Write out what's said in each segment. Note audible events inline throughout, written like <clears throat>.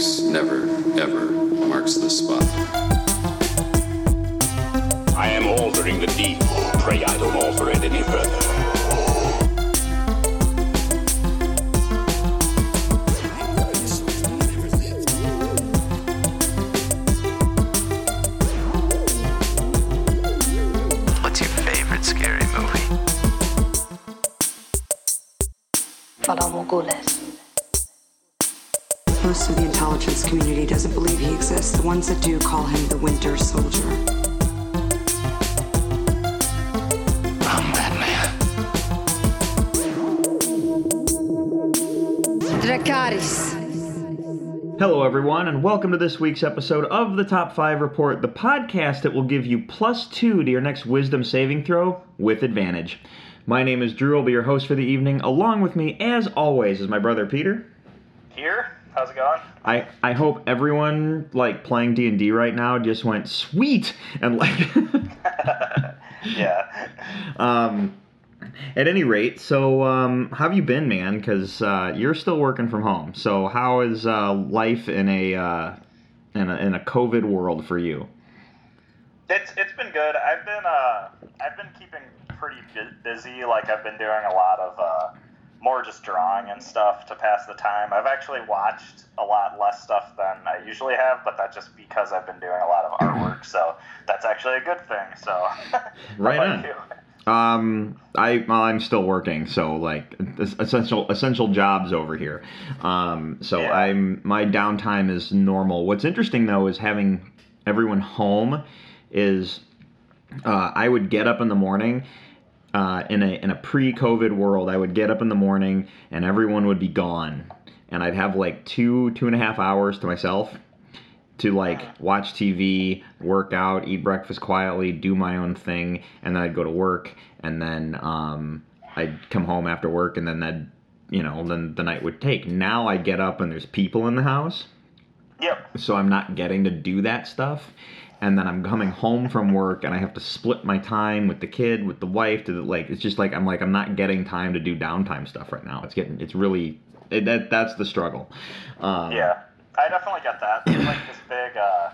Never, ever marks the spot. Believe. The ones that do call him the Winter Soldier. I'm Batman. Dracarys. Hello, everyone, and welcome to this week's episode of the Top 5 Report, the podcast that will give you plus two to your next wisdom saving throw with advantage. My name is Drew, I'll be your host for the evening. Along with me, as always, is my brother Peter. Here? How's it going? I, I hope everyone, like, playing D&D right now just went, sweet! And, like, <laughs> Yeah. <laughs> um, at any rate, so, um, how have you been, man? Because, uh, you're still working from home. So, how is, uh, life in a, uh, in a, in a COVID world for you? It's it's been good. I've been uh I've been keeping pretty bu- busy. Like I've been doing a lot of uh more just drawing and stuff to pass the time. I've actually watched a lot less stuff than I usually have, but that's just because I've been doing a lot of artwork. So that's actually a good thing. So <laughs> Right on. Um, I well, I'm still working, so like essential essential jobs over here. Um, so Yeah. I'm my downtime is normal. What's interesting though is having everyone home. Is uh, I would get up in the morning. Uh, in a in a pre-COVID world, I would get up in the morning and everyone would be gone, and I'd have like two two and a half hours to myself to like watch TV, work out, eat breakfast quietly, do my own thing, and then I'd go to work, and then um, I'd come home after work, and then that, you know, then the night would take. Now I get up and there's people in the house, Yep. so I'm not getting to do that stuff. And then I'm coming home from work and I have to split my time with the kid, with the wife, to the, like it's just like I'm like I'm not getting time to do downtime stuff right now. It's getting it's really it, that that's the struggle. Um, Yeah, I definitely get that. There's like this big, uh,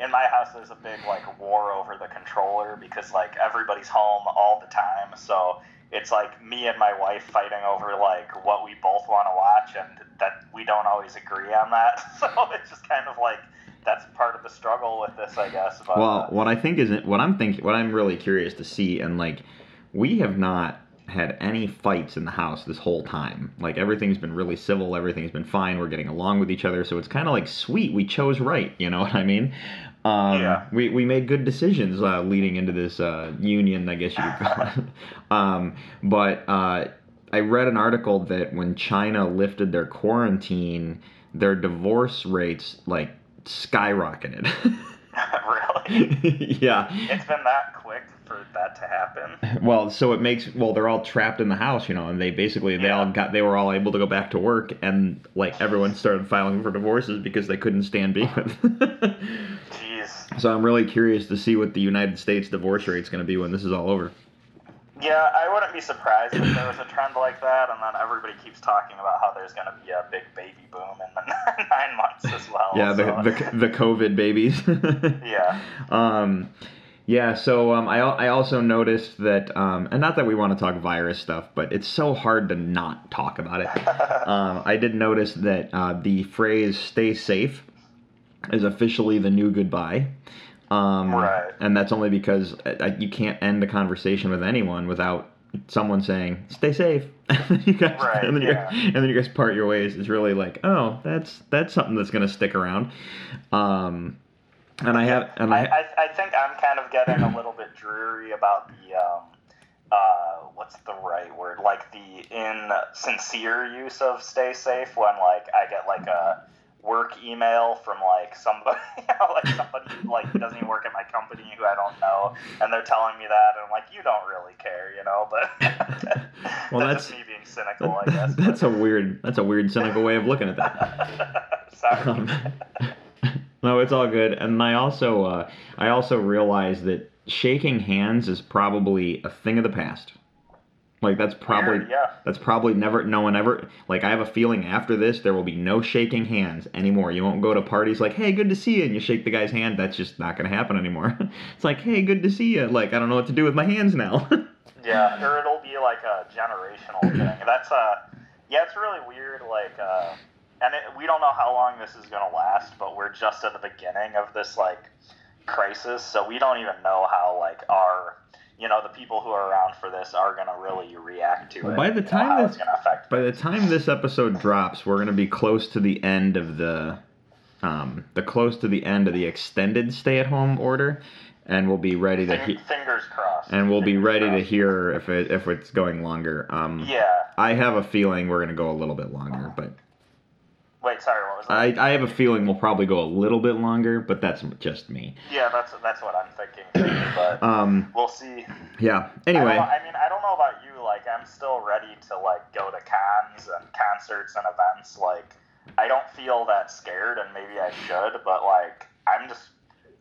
in my house, there's a big like war over the controller because like everybody's home all the time. So it's like me and my wife fighting over like what we both want to watch, and that we don't always agree on that. <laughs> So it's just kind of like that's part of the struggle with this, I guess. But, Well, uh, what I think is what I'm thinking, what I'm really curious to see, and like, we have not had any fights in the house this whole time. Like everything's been really civil, everything's been fine. We're getting along with each other, so it's kind of like sweet. We chose right, you know <laughs> what I mean? Um, Yeah. We we made good decisions uh, leading into this uh, union, I guess you could call it. <laughs> um, but uh, I read an article that when China lifted their quarantine, their divorce rates like skyrocketed. <laughs> <laughs> really, yeah. it's been that quick for that to happen. Well, so it makes well they're all trapped in the house, you know, and they basically they all got they were all able to go back to work and like everyone started filing for divorces because they couldn't stand being with. <laughs> Jeez. so I'm really curious to see what the United States divorce rate's going to be when this is all over. Yeah, I wouldn't be surprised if there was a trend like that, and then everybody keeps talking about how there's going to be a big baby boom in the <laughs> nine months as well. yeah, the, so- the the COVID babies. <laughs> yeah, Um, yeah. So um, I I also noticed that, um, and not that we want to talk virus stuff, but it's so hard to not talk about it. <laughs> um, I did notice that uh, the phrase "stay safe" is officially the new goodbye. Um, Right. And that's only because uh, you can't end a conversation with anyone without someone saying "stay safe." <laughs> and then you guys, Right, and then you yeah. and then you guys part your ways. It's really like, oh, that's that's something that's gonna stick around. Um, and I have, and I, I, I, I think I'm kind of getting a little bit dreary about the um, uh, what's the right word? Like the insincere use of "stay safe" when like I get like a work email from like somebody, <laughs> you know, like somebody like doesn't even work at my company who I don't know, and they're telling me that, and I'm like, you don't really care, you know, but <laughs> <laughs> Well, that's, that's- me being cynical, I guess. that's a weird that's a weird cynical way of looking at that. Sorry. Um, no, it's all good. And I also uh, I also realized that shaking hands is probably a thing of the past. Like that's probably Weird, yeah. that's probably never no one ever like I have a feeling after this there will be no shaking hands anymore. You won't go to parties like, "Hey, good to see you," and you shake the guy's hand. That's just not going to happen anymore. <laughs> it's like, "Hey, good to see you." Like I don't know what to do with my hands now. <laughs> Yeah, or it'll be like a generational thing. That's uh, yeah, it's really weird. Like, uh, and it, we don't know how long this is gonna last, but we're just at the beginning of this like crisis, so we don't even know how like our, you know, the people who are around for this are gonna really react to it. by the time this- gonna affect. By the time this episode drops, we're going to be close to the end of the um the close to the end of the extended stay-at-home order and we'll be ready to he- fingers crossed. and we'll be Fingers ready to hear if it if it's going longer. Um Yeah. I have a feeling we're going to go a little bit longer, but Wait, sorry. What was that? I, I have a feeling we'll probably go a little bit longer, but that's just me. yeah, that's that's what I'm thinking. Too, but <clears throat> Um, we'll see. yeah. Anyway, know, I mean, I don't know about you. Like, I'm still ready to like go to cons and concerts and events. Like, I don't feel that scared, and maybe I should. But like, I'm just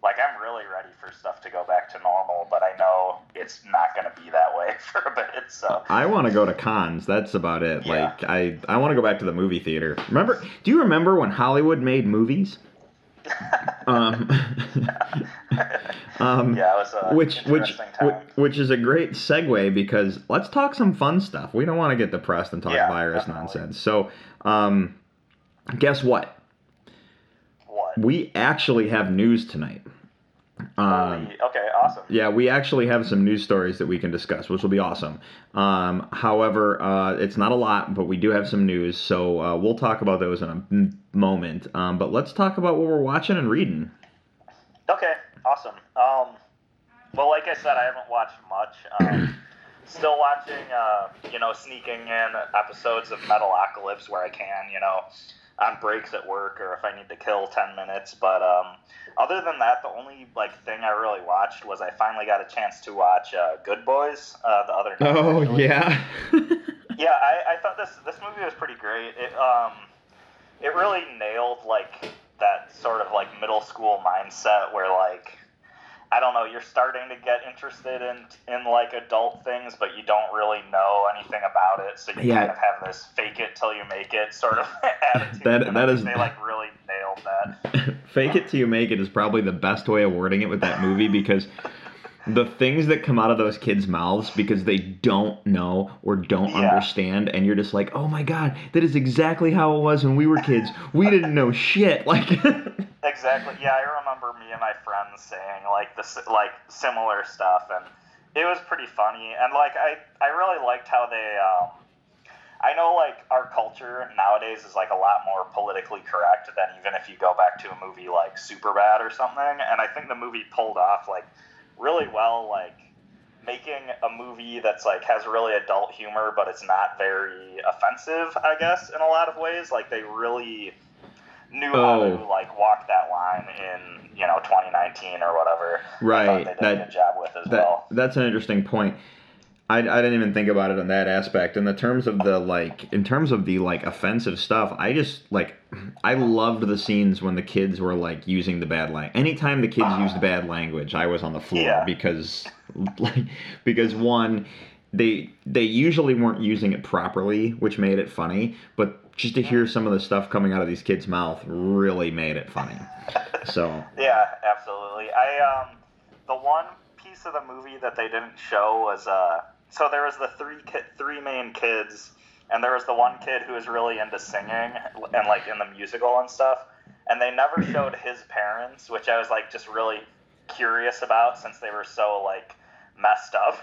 like I'm really ready for stuff to go back to normal. But I know it's not going to be that way <laughs> for a bit. So I want to go to cons. That's about it. Yeah. Like I I want to go back to the movie theater. Remember? Do you remember when Hollywood made movies? <laughs> um, <laughs> um, yeah, it was a which which which time. which is a great segue because let's talk some fun stuff. We don't want to get depressed and talk Yeah, virus definitely. nonsense. So, um, guess what? We actually have news tonight. Um, okay, awesome. yeah, we actually have some news stories that we can discuss, which will be awesome. Um, however, uh, it's not a lot, but we do have some news, so uh, we'll talk about those in a m- moment. Um, but let's talk about what we're watching and reading. Okay, awesome. Um, well, like I said, I haven't watched much. Um, <clears throat> still watching, uh, you know, sneaking in episodes of Metalocalypse where I can, you know, on breaks at work or if I need to kill 10 minutes. But um, other than that, the only like thing I really watched was I finally got a chance to watch uh, Good Boys uh, the other night. actually. Oh, yeah. <laughs> Yeah, I, I thought this this movie was pretty great. It um, it really nailed like that sort of like middle school mindset where like I don't know, you're starting to get interested in in like adult things, but you don't really know anything about it, so you Yeah. kind of have this fake it till you make it sort of <laughs> attitude. That- that is- they like really nailed that. <laughs> Fake it till you make it is probably the best way of wording it with that movie because the things that come out of those kids' mouths because they don't know or don't Yeah. understand, and you're just like, oh my god, that is exactly how it was when we were kids. We didn't know shit. <laughs> Like, Exactly. Yeah, I remember me and my friends saying like this, like similar stuff, and it was pretty funny. And like I, I really liked how they. Um, I know like our culture nowadays is like a lot more politically correct than even if you go back to a movie like Superbad or something. And I think the movie pulled off like really well, like making a movie that's like has really adult humor, but it's not very offensive. I guess in a lot of ways, like they really knew how Oh. to like walk that line in you know 2019 or whatever. Right, they did that- a good job with as that well. that's an interesting point. I, I didn't even think about it in that aspect. In the terms of the like, in terms of the like offensive stuff, I just like, I loved the scenes when the kids were like using the bad language. Anytime the kids used bad language, I was on the floor Yeah. because, <laughs> like, because one, they they usually weren't using it properly, which made it funny. But just to hear some of the stuff coming out of these kids' mouth really made it funny. So Yeah, absolutely. I um, the one piece of the movie that they didn't show was uh, so there was the three ki- three main kids, and there was the one kid who was really into singing and like in the musical and stuff, and they never <clears throat> showed his parents, which I was like just really curious about since they were so like messed up,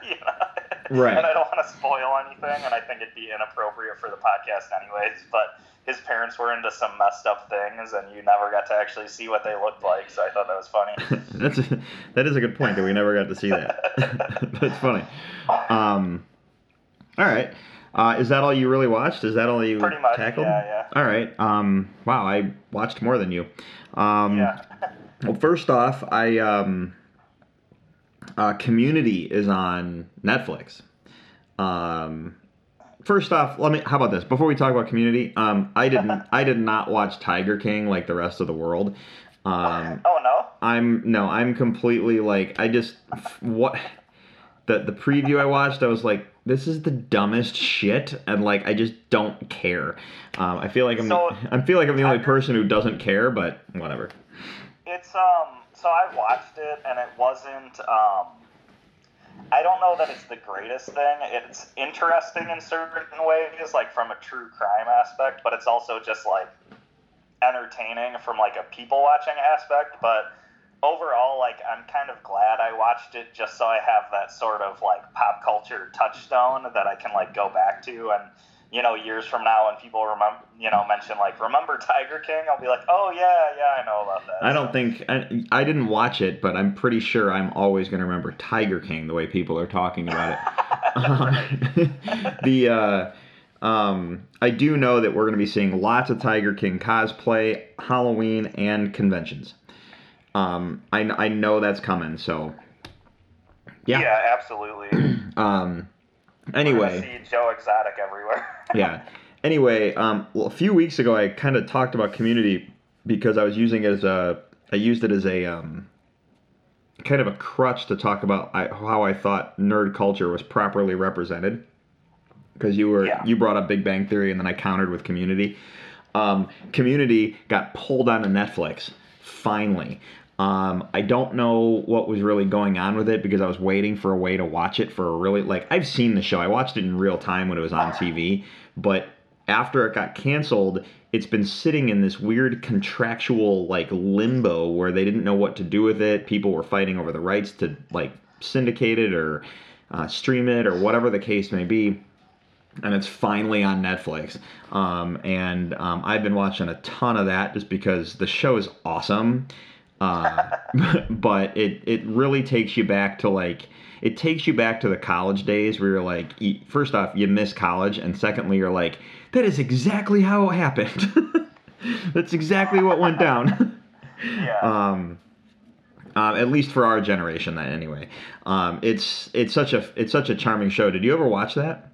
<laughs> you know. Right. And I don't want to spoil anything, and I think it'd be inappropriate for the podcast anyways, but his parents were into some messed up things, and you never got to actually see what they looked like. So I thought that was funny. <laughs> that's a, that is a good point that we never got to see that. <laughs> That's funny. Um, all right. Uh, is that all you really watched? Is that all you Pretty much, tackled? yeah, All right. Um, wow, I watched more than you. Um, yeah. <laughs> Well, first off, I um, uh, Community is on Netflix. Um, first off, let me. How about this? Before we talk about Community, um, I didn't. <laughs> I did not watch Tiger King like the rest of the world. Um, Oh no. I'm no, I'm completely like I just what the the preview I watched, I was like, this is the dumbest shit, and like I just don't care. Um, I feel like I'm So, <laughs> I feel like I'm the only person who doesn't care, but whatever. It's um. So I watched it, and it wasn't um. I don't know that it's the greatest thing. It's interesting in certain ways, like from a true crime aspect, but it's also just like entertaining from like a people watching aspect. But overall, like I'm kind of glad I watched it just so I have that sort of like pop culture touchstone that I can like go back to and you know years from now when people remember you know mention like remember Tiger King, I'll be like, oh yeah, yeah, I know about that. I don't think I, I didn't watch it, but I'm pretty sure I'm always going to remember Tiger King the way people are talking about it. <laughs> <laughs> the uh, um, I do know that we're going to be seeing lots of Tiger King cosplay, Halloween, and conventions. Um, I, I know that's coming, so yeah. Yeah, absolutely. <clears throat> Um, anyway, see Joe Exotic everywhere. <laughs> yeah. Anyway, um, well, a few weeks ago, I kind of talked about Community because I was using it as a, I used it as a um, kind of a crutch to talk about I, how I thought nerd culture was properly represented. Because you were Yeah. you brought up Big Bang Theory, and then I countered with Community. Um, Community got pulled onto Netflix finally. Um, I don't know what was really going on with it because I was waiting for a way to watch it for a really like I've seen the show. I watched it in real time when it was on TV, but after it got canceled, it's been sitting in this weird contractual like limbo where they didn't know what to do with it. People were fighting over the rights to like syndicate it or uh, stream it or whatever the case may be and it's finally on Netflix. Um, and um, I've been watching a ton of that just because the show is awesome. Uh, <laughs> but it it really takes you back to like it takes you back to the college days where you're like, first off, you miss college, and secondly, you're like, that is exactly how it happened. <laughs> That's exactly what went down. <laughs> yeah. um, um, at least for our generation, that anyway. Um, it's it's such a it's such a charming show. Did you ever watch that?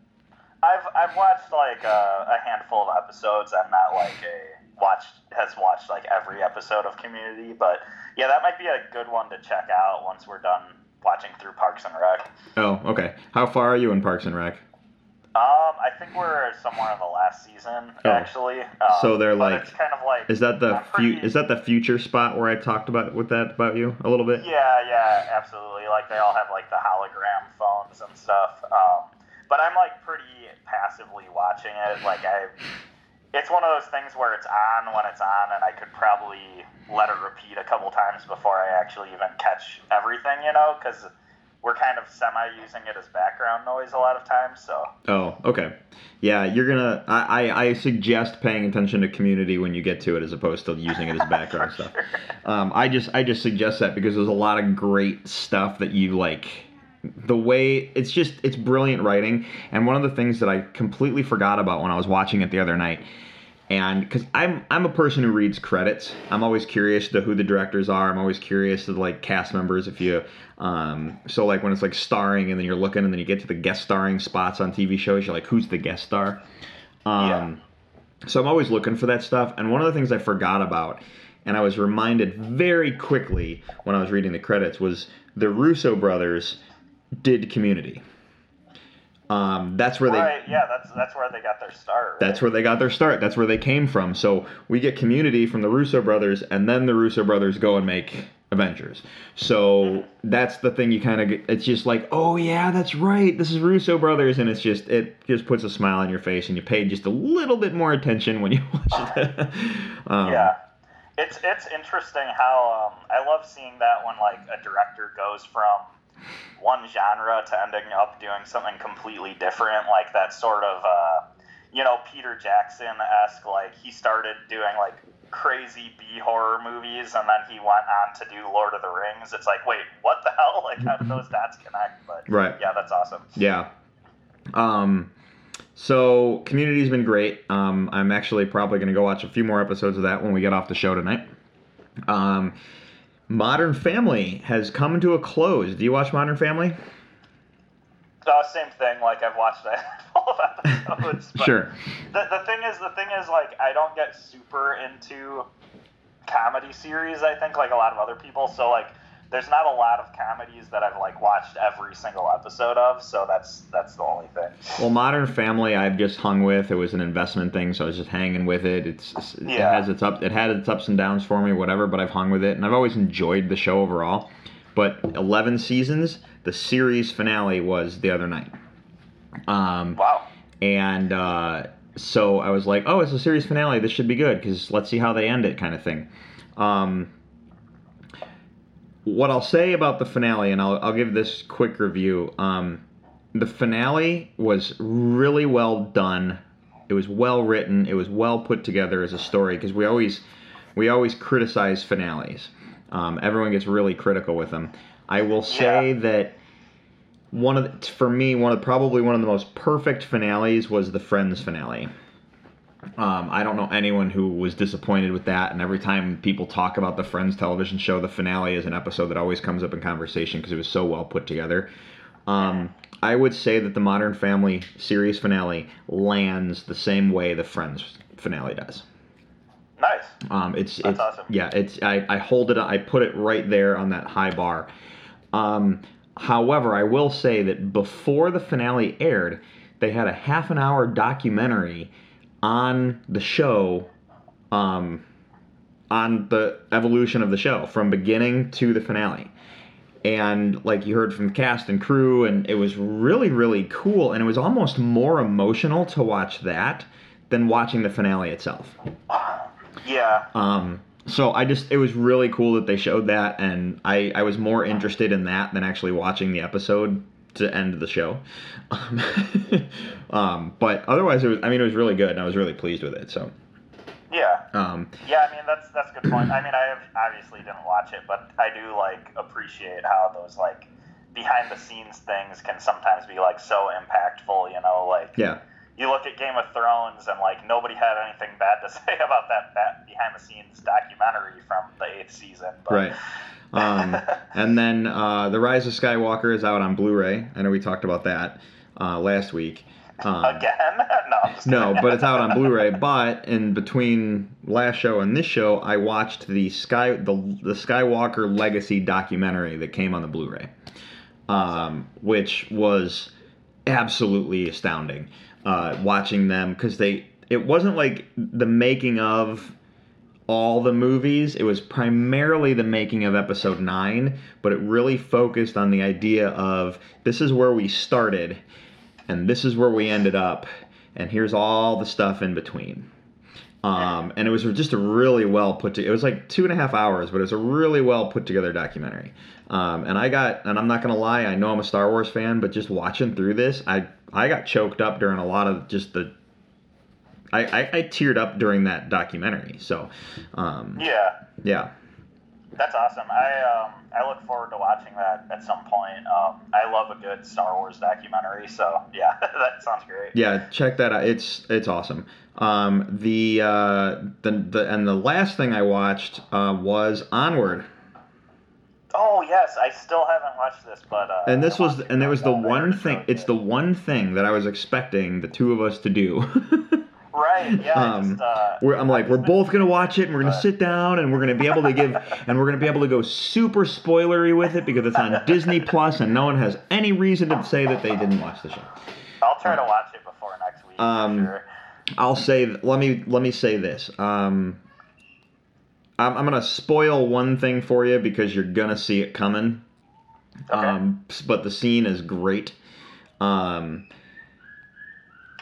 I've I've watched like a, a handful of episodes. I'm not like a watched has watched like every episode of Community, but yeah, that might be a good one to check out once we're done watching through Parks and Rec. Oh, okay. How far are you in Parks and Rec? Um, I think we're somewhere in the last season Oh. actually. Um, So they're like- it's kind of like Is that the fu- is that the future spot where I talked about with that about you a little bit? Yeah, yeah, absolutely. Like they all have like the hologram phones and stuff. Um, but I'm like pretty passively watching it. Like I, it's one of those things where it's on when it's on, and I could probably let it repeat a couple times before I actually even catch everything. You know, because we're kind of semi using it as background noise a lot of times. So Oh, okay. Yeah, you're gonna. I, I, I suggest paying attention to Community when you get to it, as opposed to using it as <laughs> background stuff. Um, I just I just suggest that because there's a lot of great stuff that you like. The way it's just it's brilliant writing, and one of the things that I completely forgot about when I was watching it the other night, and because I'm I'm a person who reads credits, I'm always curious to who the directors are. I'm always curious to like cast members. If you um, so like when it's like starring, and then you're looking, and then you get to the guest starring spots on TV shows, you're like, who's the guest star? Um, So I'm always looking for that stuff. And one of the things I forgot about, and I was reminded very quickly when I was reading the credits, was the Russo brothers did Community. Um, that's where they right, yeah, that's that's where they got their start. Right? that's where they got their start. That's where they came from. So we get Community from the Russo brothers, and then the Russo brothers go and make Avengers. So that's the thing you kind of get. It's just like, oh yeah, that's right. This is Russo brothers, and it's just it just puts a smile on your face, and you pay just a little bit more attention when you <laughs> watch it. um, Yeah, it's it's interesting how um, I love seeing that when like a director goes from one genre to ending up doing something completely different, like that sort of uh, you know Peter Jackson esque. Like he started doing like crazy B horror movies, and then he went on to do Lord of the Rings. It's like, wait, what the hell? Like how did those dots connect? But Right. yeah, that's awesome. Yeah. Um, so Community's been great. Um, I'm actually probably going to go watch a few more episodes of that when we get off the show tonight. Um, Modern Family has come to a close. Do you watch Modern Family? Uh, same thing. Like I've watched a handful <laughs> of episodes. Sure. The, the thing is, the thing is, like, I don't get super into comedy series. I think, like a lot of other people. So, like, there's not a lot of comedies that I've like watched every single episode of, so that's that's the only thing. Well, Modern Family, I've just hung with. It was an investment thing, so I was just hanging with it. It's it Yeah. has its up, it had its ups and downs for me, whatever. But I've hung with it, and I've always enjoyed the show overall. But 11 seasons, the series finale was the other night. Um, Wow. and uh, so I was like, "Oh, it's a series finale. This should be good because let's see how they end it," kind of thing. Um, what I'll say about the finale, and I'll, I'll give this quick review. Um, the finale was really well done. It was well written. It was well put together as a story because we always we always criticize finales. Um, everyone gets really critical with them. I will say Yeah. that one of the, for me one of probably one of the most perfect finales was the Friends finale. Um, I don't know anyone who was disappointed with that, and every time people talk about the Friends television show, the finale is an episode that always comes up in conversation because it was so well put together. Um, I would say that the Modern Family series finale lands the same way the Friends finale does. Nice. Um, it's That's it's awesome. yeah, it's I, I hold it I put it right there on that high bar. Um, however, I will say that before the finale aired, they had a half an hour documentary on the show, um, on the evolution of the show from beginning to the finale. And like you heard from the cast and crew, and it was really, really cool. And it was almost more emotional to watch that than watching the finale itself. Yeah. Um, so I just it was really cool that they showed that, and I I was more interested in that than actually watching the episode to end the show. Um, <laughs> um, but otherwise, it was I mean it was really good, and I was really pleased with it. So Yeah. um, Yeah, I mean that's that's a good point. I mean, I have, obviously didn't watch it, but I do like appreciate how those like behind the scenes things can sometimes be like so impactful. You know, like yeah, you look at Game of Thrones and like nobody had anything bad to <laughs> say about that, that behind the scenes documentary from the eighth season. But, right. Um, and then uh, the Rise of Skywalker is out on Blu-ray. I know we talked about that uh, last week. Um, Again? <laughs> no. I'm No, but it's out on Blu-ray. But in between last show and this show, I watched the Sky the the Skywalker Legacy documentary that came on the Blu-ray, um, which was absolutely astounding. Uh, watching them because they it wasn't like the making of all the movies. It was primarily the making of episode 9, but it really focused on the idea of this is where we started and this is where we ended up and here's all the stuff in between. Um, and it was just a really well put to, it was like two and a half hours, but it was a really well put together documentary. Um, and I got, and I'm not gonna lie, I know I'm a Star Wars fan, but just watching through this, I, I got choked up during a lot of just the I, I, I teared up during that documentary. So, um, yeah. yeah, That's awesome. I um, I look forward to watching that at some point. Um, I love a good Star Wars documentary, so yeah, <laughs> that sounds great. yeah, check that out. It's it's awesome. Um, the uh, the the and the last thing I watched uh, was Onward, Oh yes, I still haven't watched this, but uh, and this was and it was the one thing. so It's the one thing that I was expecting the two of us to do. <laughs> right. <laughs> Yeah. Um, just, uh, we're, I'm like, we're both gonna watch it, and we're gonna sit down, and we're gonna be able to give, <laughs> and we're gonna be able to go super spoilery with it because it's on <laughs> Disney Plus, and no one has any reason to say that they didn't watch the show. I'll try to watch it before next week. Um, for sure. I'll say let me let me say this. Um, I'm, I'm gonna spoil one thing for you because you're gonna see it coming. Okay. Um, but the scene is great. Um,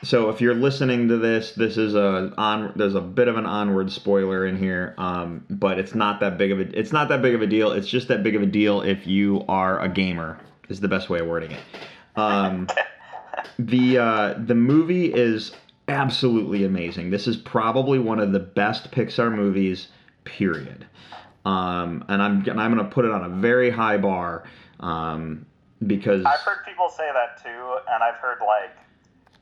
so if you're listening to this, this is a on. There's a bit of an onward spoiler in here, um, but it's not that big of a. It's not that big of a deal. It's just that big of a deal if you are a gamer. Is the best way of wording it. Um, <laughs> the uh, the movie is absolutely amazing. This is probably one of the best Pixar movies. Period. Um, and I'm and I'm gonna put it on a very high bar um, because I've heard people say that too, and I've heard like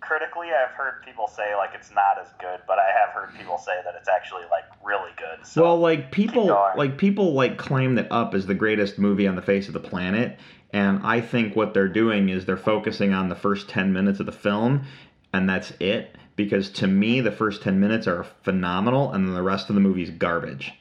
critically, I've heard people say like it's not as good, but I have heard people say that it's actually like really good. So well, like people like people like claim that Up is the greatest movie on the face of the planet, and I think what they're doing is they're focusing on the first ten minutes of the film, and that's it. Because to me, the first ten minutes are phenomenal, and then the rest of the movie's garbage.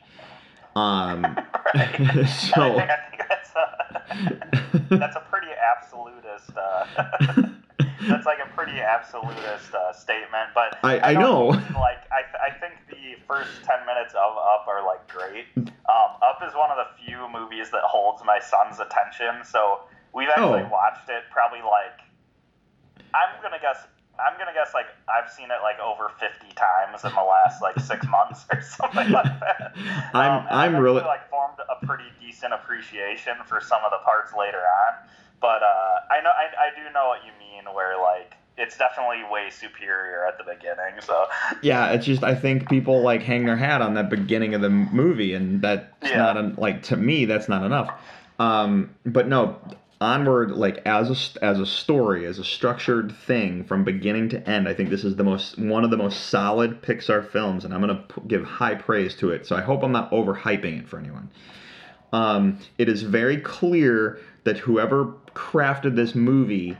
Um, <laughs> <laughs> so think, I think that's that's a that's a pretty absolutist. Uh, <laughs> that's like a pretty absolutist uh, statement, but I- I don't know. Like I, th- I think the first ten minutes of Up are like great. Um, Up is one of the few movies that holds my son's attention. So we've actually Oh. watched it probably like I'm gonna guess. I'm gonna guess like I've seen it like over 50 times in the last like six <laughs> months or something like that. I'm- Um, I'm I've really- like formed a pretty decent appreciation for some of the parts later on. But uh, I know I, I do know what you mean, where like it's definitely way superior at the beginning. So Yeah, it's just I think people like hang their hat on that beginning of the movie, and that's Yeah. not like to me that's not enough. Um, but no, onward like as a as a story, as a structured thing from beginning to end, I think this is the most one of the most solid Pixar films, and I'm gonna p- give high praise to it. So I hope I'm not overhyping it for anyone. Um, it is very clear that whoever crafted this movie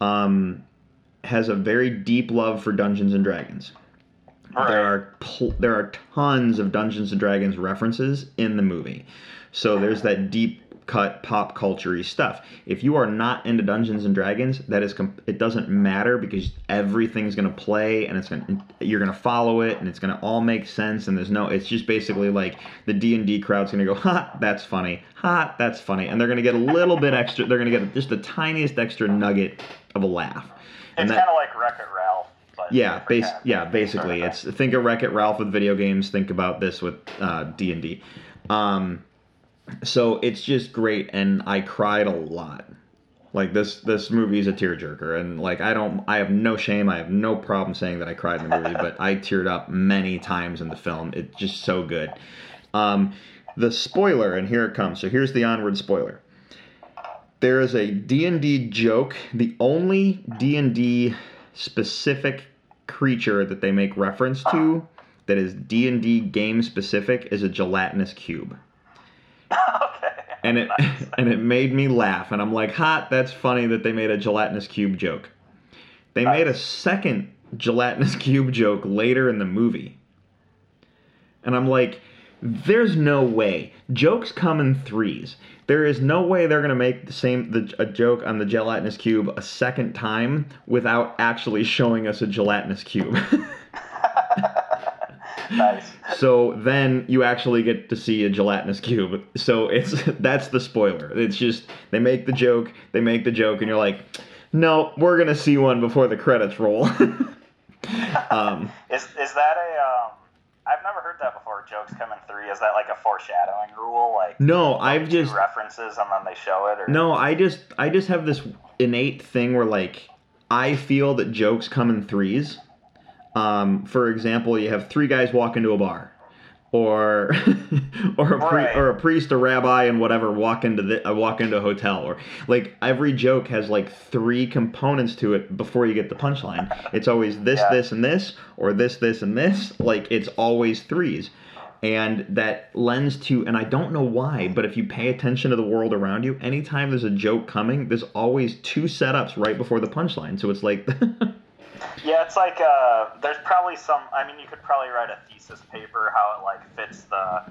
um, has a very deep love for Dungeons and Dragons. There are pl- there are tons of Dungeons and Dragons references in the movie, so there's that deep cut pop culture stuff. If you are not into Dungeons and Dragons, that is com- it doesn't matter because everything's gonna play and it's gonna you're gonna follow it and it's gonna all make sense and there's no it's just basically like the D and D crowd's gonna go ha that's funny ha that's funny and they're gonna get a little bit extra they're gonna get just the tiniest extra nugget of a laugh. And it's kind of like Wreck It Ralph. But yeah, for base, cats, yeah, basically, it's think of Wreck It Ralph with video games. Think about this with uh, D and D. So it's just great, and I cried a lot. Like this, this movie is a tearjerker, and like I don't, I have no shame, I have no problem saying that I cried in the movie, but I teared up many times in the film. It's just so good. Um, the spoiler, and here it comes. So here's the onward spoiler. There is a D&D joke. The only D&D specific creature that they make reference to that is D&D game specific is a gelatinous cube. <laughs> And it <laughs> and it made me laugh and I'm like, "Hot, that's funny that they made a gelatinous cube joke." They made a second gelatinous <laughs> cube joke later in the movie. And I'm like, there's no way. Jokes come in threes. There is no way they're gonna make the same the, a joke on the gelatinous cube a second time without actually showing us a gelatinous cube. Nice. so then you actually get to see a gelatinous cube. So it's <laughs> that's the spoiler. It's just they make the joke, they make the joke, and you're like, no, we're gonna see one before the credits roll. <laughs> um, Is is that a um? I've never heard that before. Jokes come in three. Is that like a foreshadowing rule? Like no, I've just references and then they show it. Or No, I just I just have this innate thing where like I feel that jokes come in threes. Um, for example, you have three guys walk into a bar, or <laughs> or a pri- Right. or a priest, a rabbi, and whatever walk into the uh, walk into a hotel, or like every joke has like three components to it before you get the punchline. It's always this, Yeah. this, and this, or this, this, and this. Like it's always threes and that lends to and i don't know why but if you pay attention to the world around you anytime there's a joke coming there's always two setups right before the punchline so it's like <laughs> Yeah, it's like uh, there's probably some. I mean, you could probably write a thesis paper how it like fits the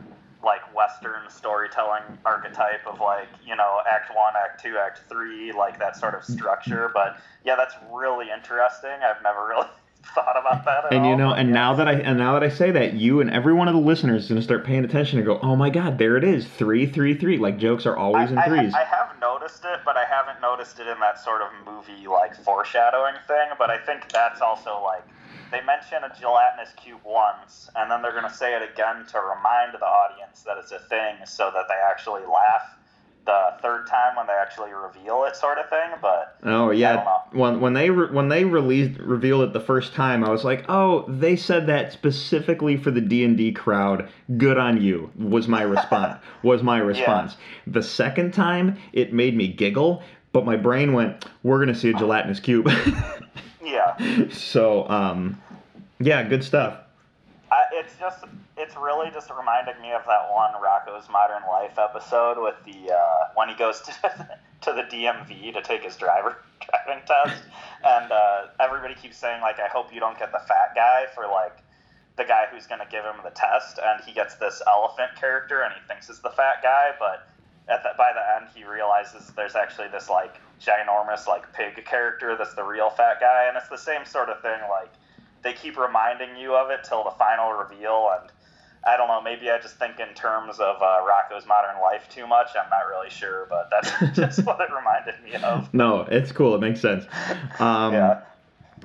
like Western storytelling archetype of like you know Act One, Act Two, Act Three, like that sort of structure. But yeah, that's really interesting. I've never really thought about that. At and you know and yeah. now that i and now that i say that you and every one of the listeners is going to start paying attention and go oh my god there it is three three three like jokes are always in I, threes I, I have noticed it, but I haven't noticed it in that sort of movie like foreshadowing thing. But I think that's also like they mention a gelatinous cube once, and then they're gonna say it again to remind the audience that it's a thing, so that they actually laugh the third time when they actually reveal it, sort of thing. But Oh yeah, when when they re- when they released revealed it the first time, I was like, oh, they said that specifically for the D and D crowd. Good on you. Was my response. <laughs> was my response. The second time, it made me giggle, but my brain went, we're gonna see a gelatinous cube. yeah, <laughs> so um, yeah, good stuff. I, it's just it's really just reminding me of that one Rocko's Modern Life episode with the uh, when he goes to <laughs> to the DMV to take his driver <laughs> driving test, and uh, everybody keeps saying like, "I hope you don't get the fat guy for like." The guy who's going to give him the test, and he gets this elephant character, and he thinks is the fat guy, but at the, by the end he realizes there's actually this like ginormous like pig character that's the real fat guy, and it's the same sort of thing. Like they keep reminding you of it till the final reveal, and I don't know. Maybe I just think in terms of uh, Rocko's Modern Life too much. I'm not really sure, but that's <laughs> just what it reminded me of. No, it's cool. It makes sense. Um, Yeah.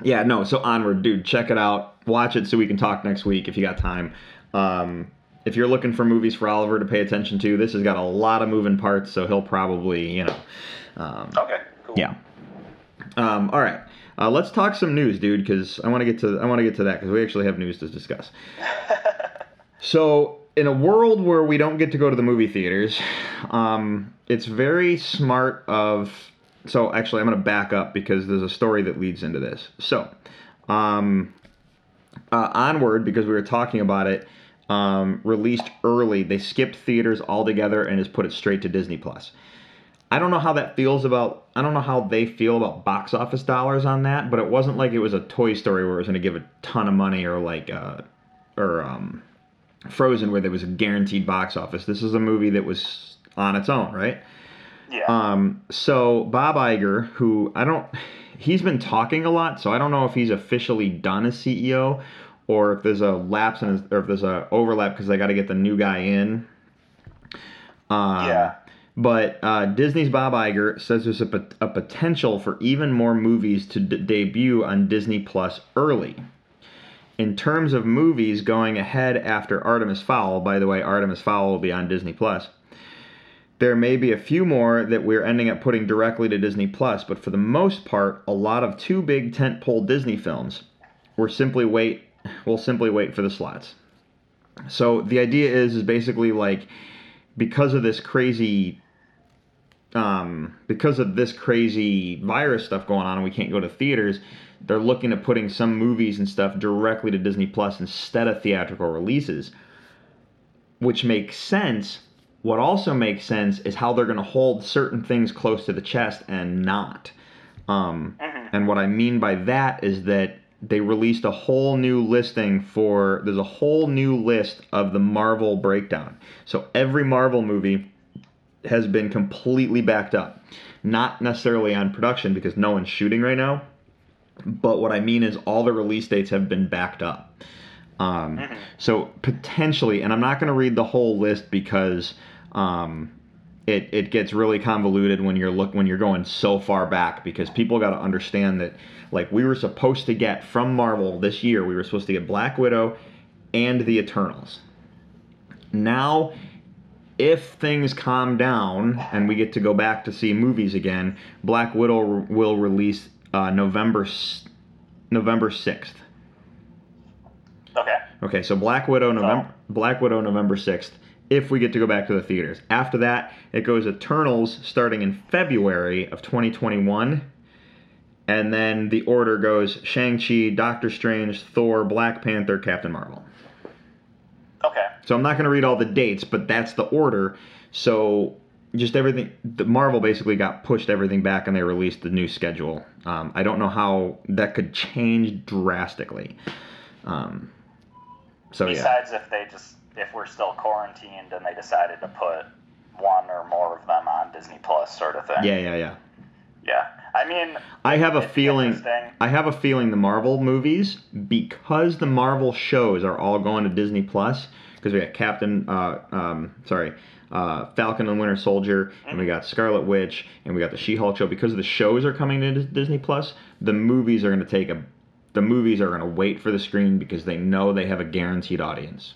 Yeah, no. So onward, dude. Check it out. Watch it so we can talk next week if you got time. Um, if you're looking for movies for Oliver to pay attention to, this has got a lot of moving parts, so he'll probably, you know. Um, Okay. Cool. yeah. Um, all right. Uh, let's talk some news, dude, because I want to get to I want to get to that because we actually have news to discuss. <laughs> so, in a world where we don't get to go to the movie theaters, um, it's very smart of. So, actually, I'm going to back up because there's a story that leads into this. So, um, uh, Onward, because we were talking about it, um, released early. They skipped theaters altogether and just put it straight to Disney Plus. I don't know how that feels about. I don't know how they feel about box office dollars on that, but it wasn't like it was a Toy Story where it was going to give a ton of money, or like, uh, or um, Frozen where there was a guaranteed box office. This is a movie that was on its own, right? Yeah. Um, so Bob Iger, who I don't, he's been talking a lot, so I don't know if he's officially done as CEO or if there's a lapse in his, or if there's a overlap because they got to get the new guy in. Um, yeah. But uh, Disney's Bob Iger says there's a, pot- a potential for even more movies to d- debut on Disney Plus early. In terms of movies going ahead after Artemis Fowl, by the way, Artemis Fowl will be on Disney Plus. There may be a few more that we're ending up putting directly to Disney Plus, but for the most part, a lot of two big tentpole Disney films. We're simply wait. We'll simply wait for the slots. So the idea is is basically like because of this crazy um, because of this crazy virus stuff going on and we can't go to theaters, they're looking at putting some movies and stuff directly to Disney Plus instead of theatrical releases, which makes sense. What also makes sense is how they're going to hold certain things close to the chest and not. Um, and what I mean by that is that they released a whole new listing for, there's a whole new list of the Marvel breakdown. So every Marvel movie has been completely backed up. Not necessarily on production because no one's shooting right now, but what I mean is all the release dates have been backed up. Um, So potentially, and I'm not going to read the whole list because um, it it gets really convoluted when you're look when you're going so far back because people got to understand that like we were supposed to get from Marvel this year we were supposed to get Black Widow and the Eternals. Now if things calm down and we get to go back to see movies again, Black Widow will release uh, November November sixth. Okay. Okay, so Black Widow November Black Widow November sixth. If we get to go back to the theaters, after that it goes Eternals starting in February of 2021, and then the order goes Shang Chi, Doctor Strange, Thor, Black Panther, Captain Marvel. Okay. So I'm not going to read all the dates, but that's the order. So just everything, the Marvel basically got pushed everything back, and they released the new schedule. Um, I don't know how that could change drastically. Um, so yeah, Besides, if they just if we're still quarantined and they decided to put one or more of them on Disney Plus, sort of thing. yeah, yeah, yeah. Yeah. I mean, I have a feeling. I have a feeling the Marvel movies, because the Marvel shows are all going to Disney Plus, because we got Captain, uh, um, sorry, uh, Falcon and Winter Soldier, and we got Scarlet Witch, and we got the She-Hulk show. Because the shows are coming to Disney Plus, the movies are going to take a, the movies are going to wait for the screen because they know they have a guaranteed audience.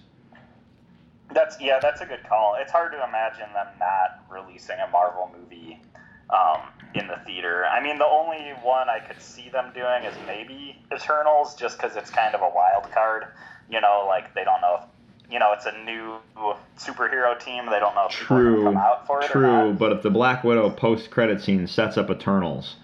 That's yeah, that's a good call. It's hard to imagine them not releasing a Marvel movie um, in the theater. I mean, the only one I could see them doing is maybe Eternals, just because it's kind of a wild card. You know, like they don't know if you know it's a new superhero team. They don't know if True, come out for it true. But if the Black Widow post-credit scene sets up Eternals,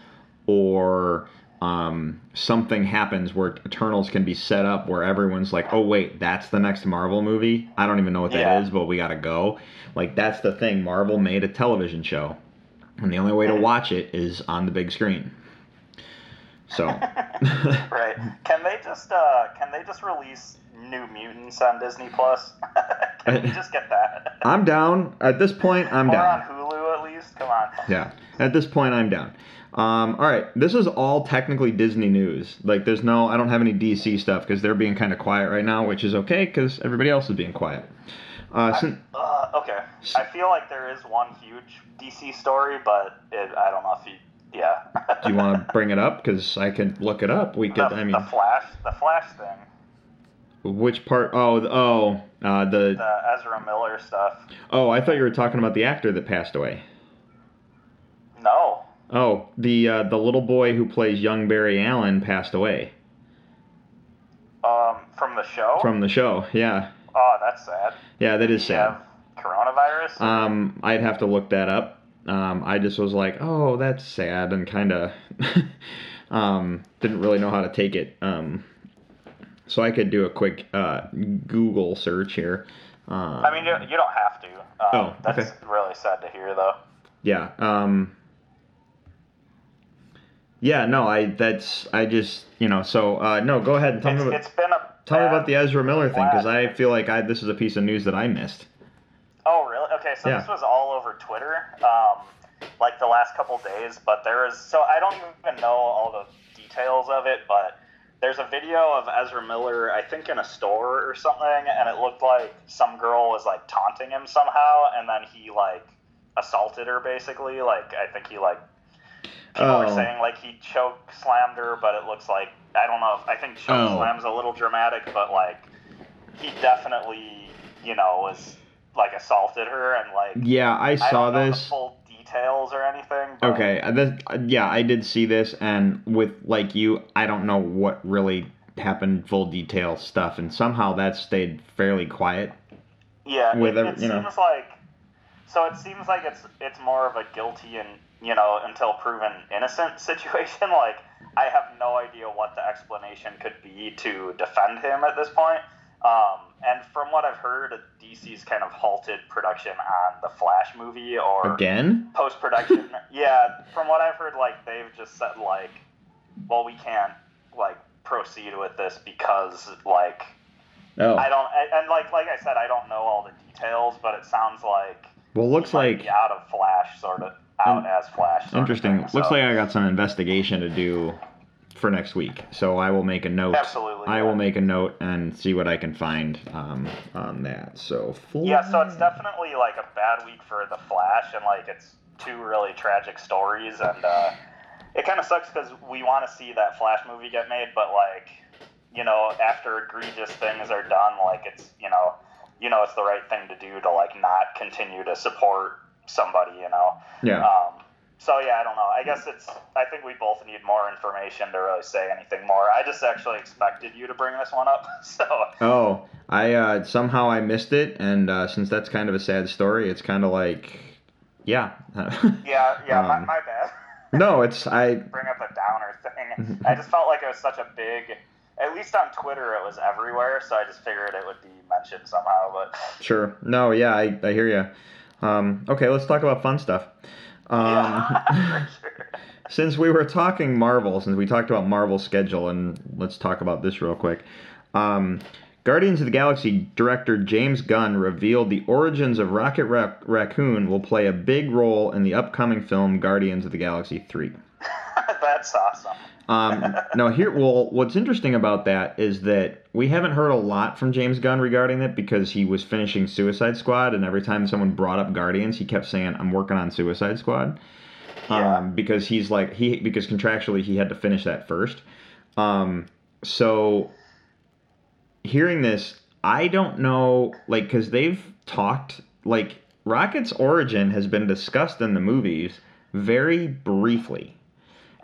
or um, something happens where Eternals can be set up where everyone's like, "Oh wait, that's the next Marvel movie." I don't even know what that Yeah. is, but we gotta go. Like that's the thing. Marvel made a television show, and the only way to watch it is on the big screen. So, <laughs> Right? Can they just uh, can they just release New Mutants on Disney Plus? <laughs> can we just get that? <laughs> I'm down. At this point, I'm down. or on Come on. Yeah. At this point, I'm down. Um, all right. This is all technically Disney news. Like, there's no, I don't have any DC stuff because they're being kind of quiet right now, which is okay because everybody else is being quiet. Uh, sin- Uh, okay. I feel like there is one huge DC story, but it, I don't know if you. Yeah. do you want to <laughs> bring it up? Because I could look it up. We the, could. I mean, the Flash, the Flash thing, which part? Oh, oh, uh, the. the Ezra Miller stuff. Oh, I thought you were talking about the actor that passed away. No. Oh, the uh, the little boy who plays young Barry Allen passed away Um, from the show. from the show. Yeah, Oh, that's sad. yeah, that is sad. have coronavirus. Um, I'd have to look that up. Um, I just was like, oh, that's sad, and kind of <laughs> um, didn't really know how to take it. Um, so I could do a quick uh, Google search here. Uh, I mean, you, you don't have to. Um, Oh, that's okay. really sad to hear, though. yeah. Um, yeah. No, I. That's. I just. You know. So uh, no. Go ahead and tell It's, me. About, it's been a. tell me about the Ezra Miller thing, because I feel like I this is a piece of news that I missed. Oh, really? Okay, so Yeah. this was all over Twitter, um, like the last couple days. But there is so I don't even know all the details of it, but there's a video of Ezra Miller, I think, in a store or something, and it looked like some girl was like taunting him somehow, and then he like assaulted her basically. Like I think he like people Oh. are saying like he choke slammed her, but it looks like I don't know. If, I think choke Oh. slam's a little dramatic, but like he definitely you know was like assaulted her and like Yeah, I I saw know this. full details or anything. But Okay, uh, this, uh, yeah, I did see this, and with like you, I don't know what really happened, full detail stuff, and somehow that stayed fairly quiet. Yeah, with it, it you know. seems like so. It seems like it's it's more of a guilty and you know until proven innocent <laughs> situation. Like I have no idea what the explanation could be to defend him at this point. Um, and from what I've heard, DC's kind of halted production on the Flash movie or Again? post production. <laughs> yeah, from what I've heard, like they've just said like, well, we can't like proceed with this because like Oh, I don't and- and like like I said, I don't know all the details, but it sounds like well, looks like out of Flash, sort of out In- as Flash. interesting. thing, Looks so- like I got some investigation to do for next week, so I will make a note. Absolutely, I yeah. will make a note and see what I can find um, on that. So yeah. So it's definitely like a bad week for the Flash, and like it's two really tragic stories, and uh, it kind of sucks because we want to see that Flash movie get made, but like you know, after egregious things are done, like it's you know, you know, it's the right thing to do to like not continue to support somebody, you know. yeah. Um, so yeah, I don't know. I guess it's. I think we both need more information to really say anything more. I just actually expected you to bring this one up. <laughs> So Oh, I uh, somehow I missed it, and uh, since that's kind of a sad story, it's kind of like, yeah. <laughs> yeah, yeah, my, Um, my bad. <laughs> no, it's I. bring up a downer thing. I just felt like it was such a big. At least on Twitter, it was everywhere. So I just figured it would be mentioned somehow. But Sure. No, yeah, I, I hear you. Um, okay, let's talk about fun stuff. Um, yeah, <laughs> sure. since we were talking Marvel, since we talked about Marvel's schedule, and let's talk about this real quick. Um, Guardians of the Galaxy director James Gunn revealed the origins of Rocket Rac- Raccoon will play a big role in the upcoming film Guardians of the Galaxy 3. <laughs> That's awesome. Um, <laughs> now, here, well, what's interesting about that is that we haven't heard a lot from James Gunn regarding it because he was finishing Suicide Squad, and every time someone brought up Guardians, he kept saying, "I'm working on Suicide Squad," Yeah. um, because he's like he because contractually he had to finish that first. Um, so, hearing this, I don't know, like, because they've talked like Rocket's origin has been discussed in the movies very briefly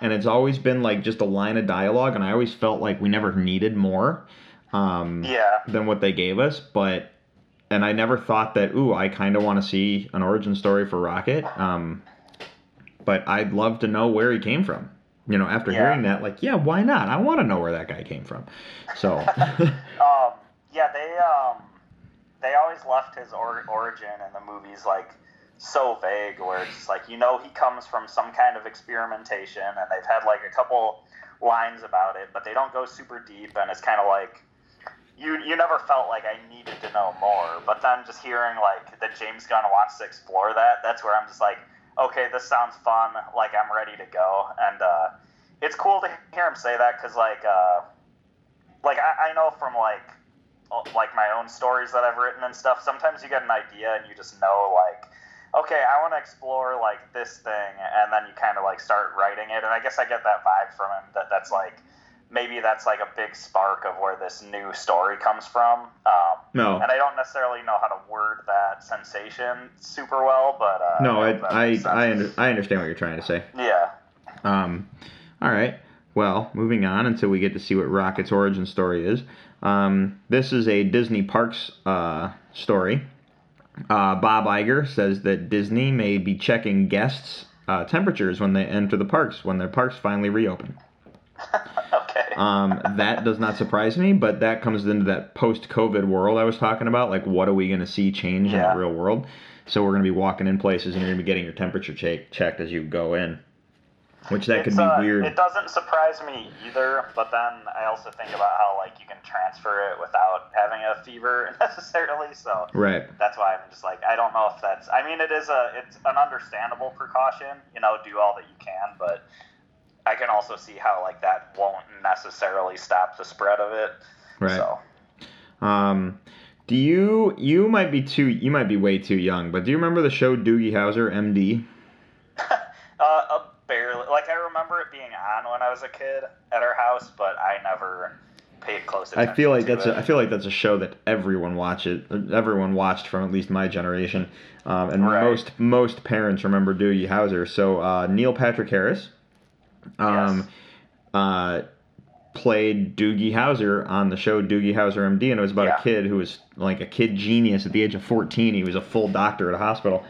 and it's always been like just a line of dialogue and i always felt like we never needed more um, Yeah. than what they gave us but and i never thought that ooh i kind of want to see an origin story for rocket um, but i'd love to know where he came from you know after Yeah. hearing that like yeah why not i want to know where that guy came from so <laughs> Um, yeah, they um, they always left his or- origin in the movies like so vague, where it's like you know he comes from some kind of experimentation, and they've had like a couple lines about it, but they don't go super deep, and it's kind of like you you never felt like I needed to know more. But then just hearing like that James Gunn wants to explore that, that's where I'm just like, okay, this sounds fun. Like I'm ready to go, and uh, it's cool to hear him say that because like uh, like I, I know from like like my own stories that I've written and stuff. Sometimes you get an idea and you just know like. Okay, I want to explore like this thing, and then you kind of like start writing it, and I guess I get that vibe from him. That that's like maybe that's like a big spark of where this new story comes from. Um, No. and I don't necessarily know how to word that sensation super well, but uh, No, I I. I, under, I understand what you're trying to say. yeah, Um, all right. Well, moving on until we get to see what Rocket's origin story is. Um, this is a Disney Parks uh, story. Uh, Bob Iger says that Disney may be checking guests' uh, temperatures when they enter the parks when their parks finally reopen. <laughs> okay, Um, that does not surprise me, but that comes into that post-COVID world I was talking about. Like, what are we going to see change in the real world? So we're going to be walking in places and you're going to be getting your temperature check- checked as you go in, which that could It's, be uh, weird. It doesn't surprise me either, but then I also think about how like you can transfer it without having a fever <laughs> necessarily. So right. that's why I'm just like I don't know if that's. I mean, it is a it's an understandable precaution. You know, do all that you can, but I can also see how like that won't necessarily stop the spread of it. Right. So. Um, do you you might be too you might be way too young, but do you remember the show Doogie Howser, MD? Uh, uh, barely. Like I remember it being on when I was a kid at our house, but I never paid close attention. I feel like to that's it. a, I feel like that's a show that everyone watches. Everyone watched from at least my generation, um, and Right. most most parents remember Doogie Howser. So uh, Neil Patrick Harris, um, uh, played Doogie Howser on the show Doogie Howser MD, and it was about Yeah. a kid who was like a kid genius at the age of 14. He was a full doctor at a hospital.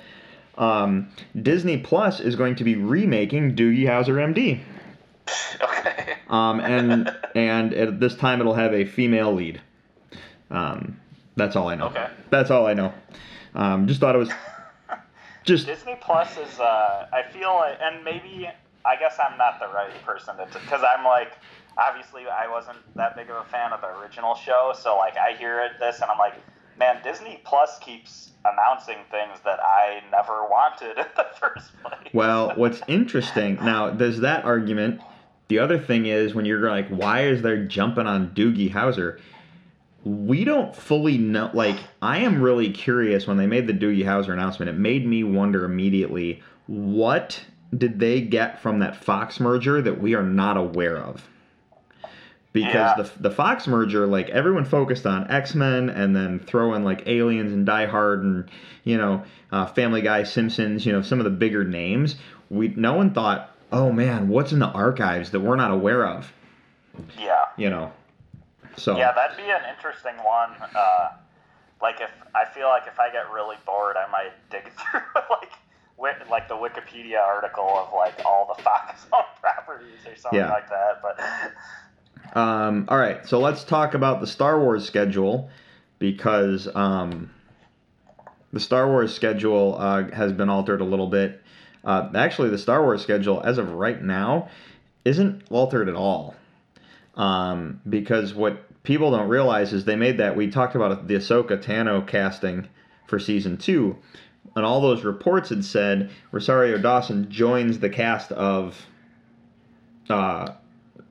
Um, Disney Plus is going to be remaking Doogie Howser MD, <laughs> okay. um, and and at this time it'll have a female lead. Um, that's all I know. Okay. That's all I know. Um, just thought it was <laughs> just Disney Plus is. Uh, I feel and maybe I guess I'm not the right person to, because I'm like, obviously I wasn't that big of a fan of the original show, so like I hear this and I'm like, man, Disney Plus keeps announcing things that I never wanted <laughs> in the first place. Well, what's interesting now, there's that argument. The other thing is when you're like, why is there jumping on Doogie Howser? We don't fully know. Like, I am really curious when they made the Doogie Howser announcement. It made me wonder immediately what did they get from that Fox merger that we are not aware of? Because Yeah. the, the Fox merger, like everyone focused on X Men and then throw in like Aliens and Die Hard and you know uh, Family Guy, Simpsons, you know some of the bigger names. We no one thought, oh man, what's in the archives that we're not aware of? Yeah. You know, so Yeah, that'd be an interesting one. Uh, like if I feel like if I get really bored, I might dig <laughs> through like like the Wikipedia article of like all the <laughs> Fox owned properties or something Yeah. like that. But Um, all right, so let's talk about the Star Wars schedule because um, the Star Wars schedule uh, has been altered a little bit. Uh, actually, the Star Wars schedule, as of right now, isn't altered at all. Um, because what people don't realize is they made that. We talked about the Ahsoka Tano casting for season two, and all those reports had said Rosario Dawson joins the cast of uh,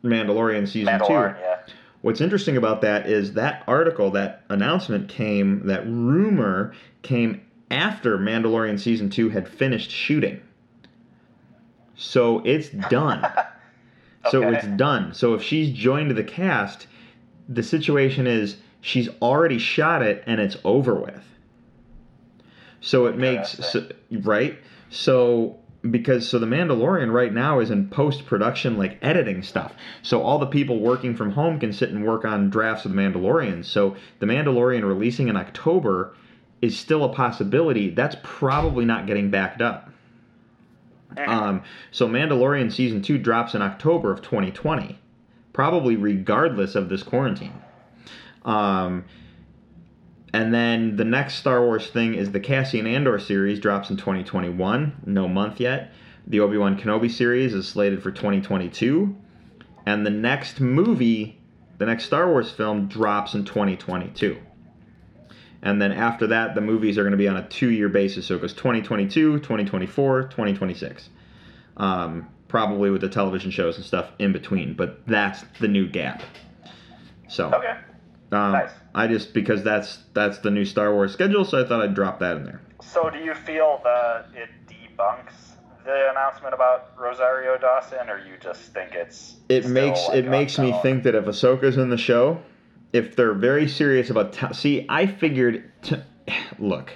Mandalorian season two. Yeah. What's interesting about that is that article, that announcement came, that rumor came after Mandalorian season two had finished shooting. So it's done. <laughs> So it's done. So if she's joined the cast, the situation is she's already shot it and it's over with. So it makes so, right. So because so the Mandalorian right now is in post production like editing stuff. So all the people working from home can sit and work on drafts of the Mandalorian. So the Mandalorian releasing in October is still a possibility. That's probably not getting backed up. <laughs> Um, so Mandalorian season two drops in October of 2020, probably regardless of this quarantine. Um, and then the next Star Wars thing is the Cassian Andor series drops in 2021, no month yet. The Obi Wan Kenobi series is slated for 2022, and the next movie, the next Star Wars film, drops in 2022. And then after that, the movies are going to be on a two year basis. So it goes 2022, 2024, 2026. Um, probably with the television shows and stuff in between. But that's the new gap. So Okay. um, Nice. I just because that's that's the new Star Wars schedule, so I thought I'd drop that in there. So do you feel that it debunks the announcement about Rosario Dawson, or you just think it's It makes it makes me think that if Ahsoka's in the show, if they're very serious about t- see, I figured to <sighs> look,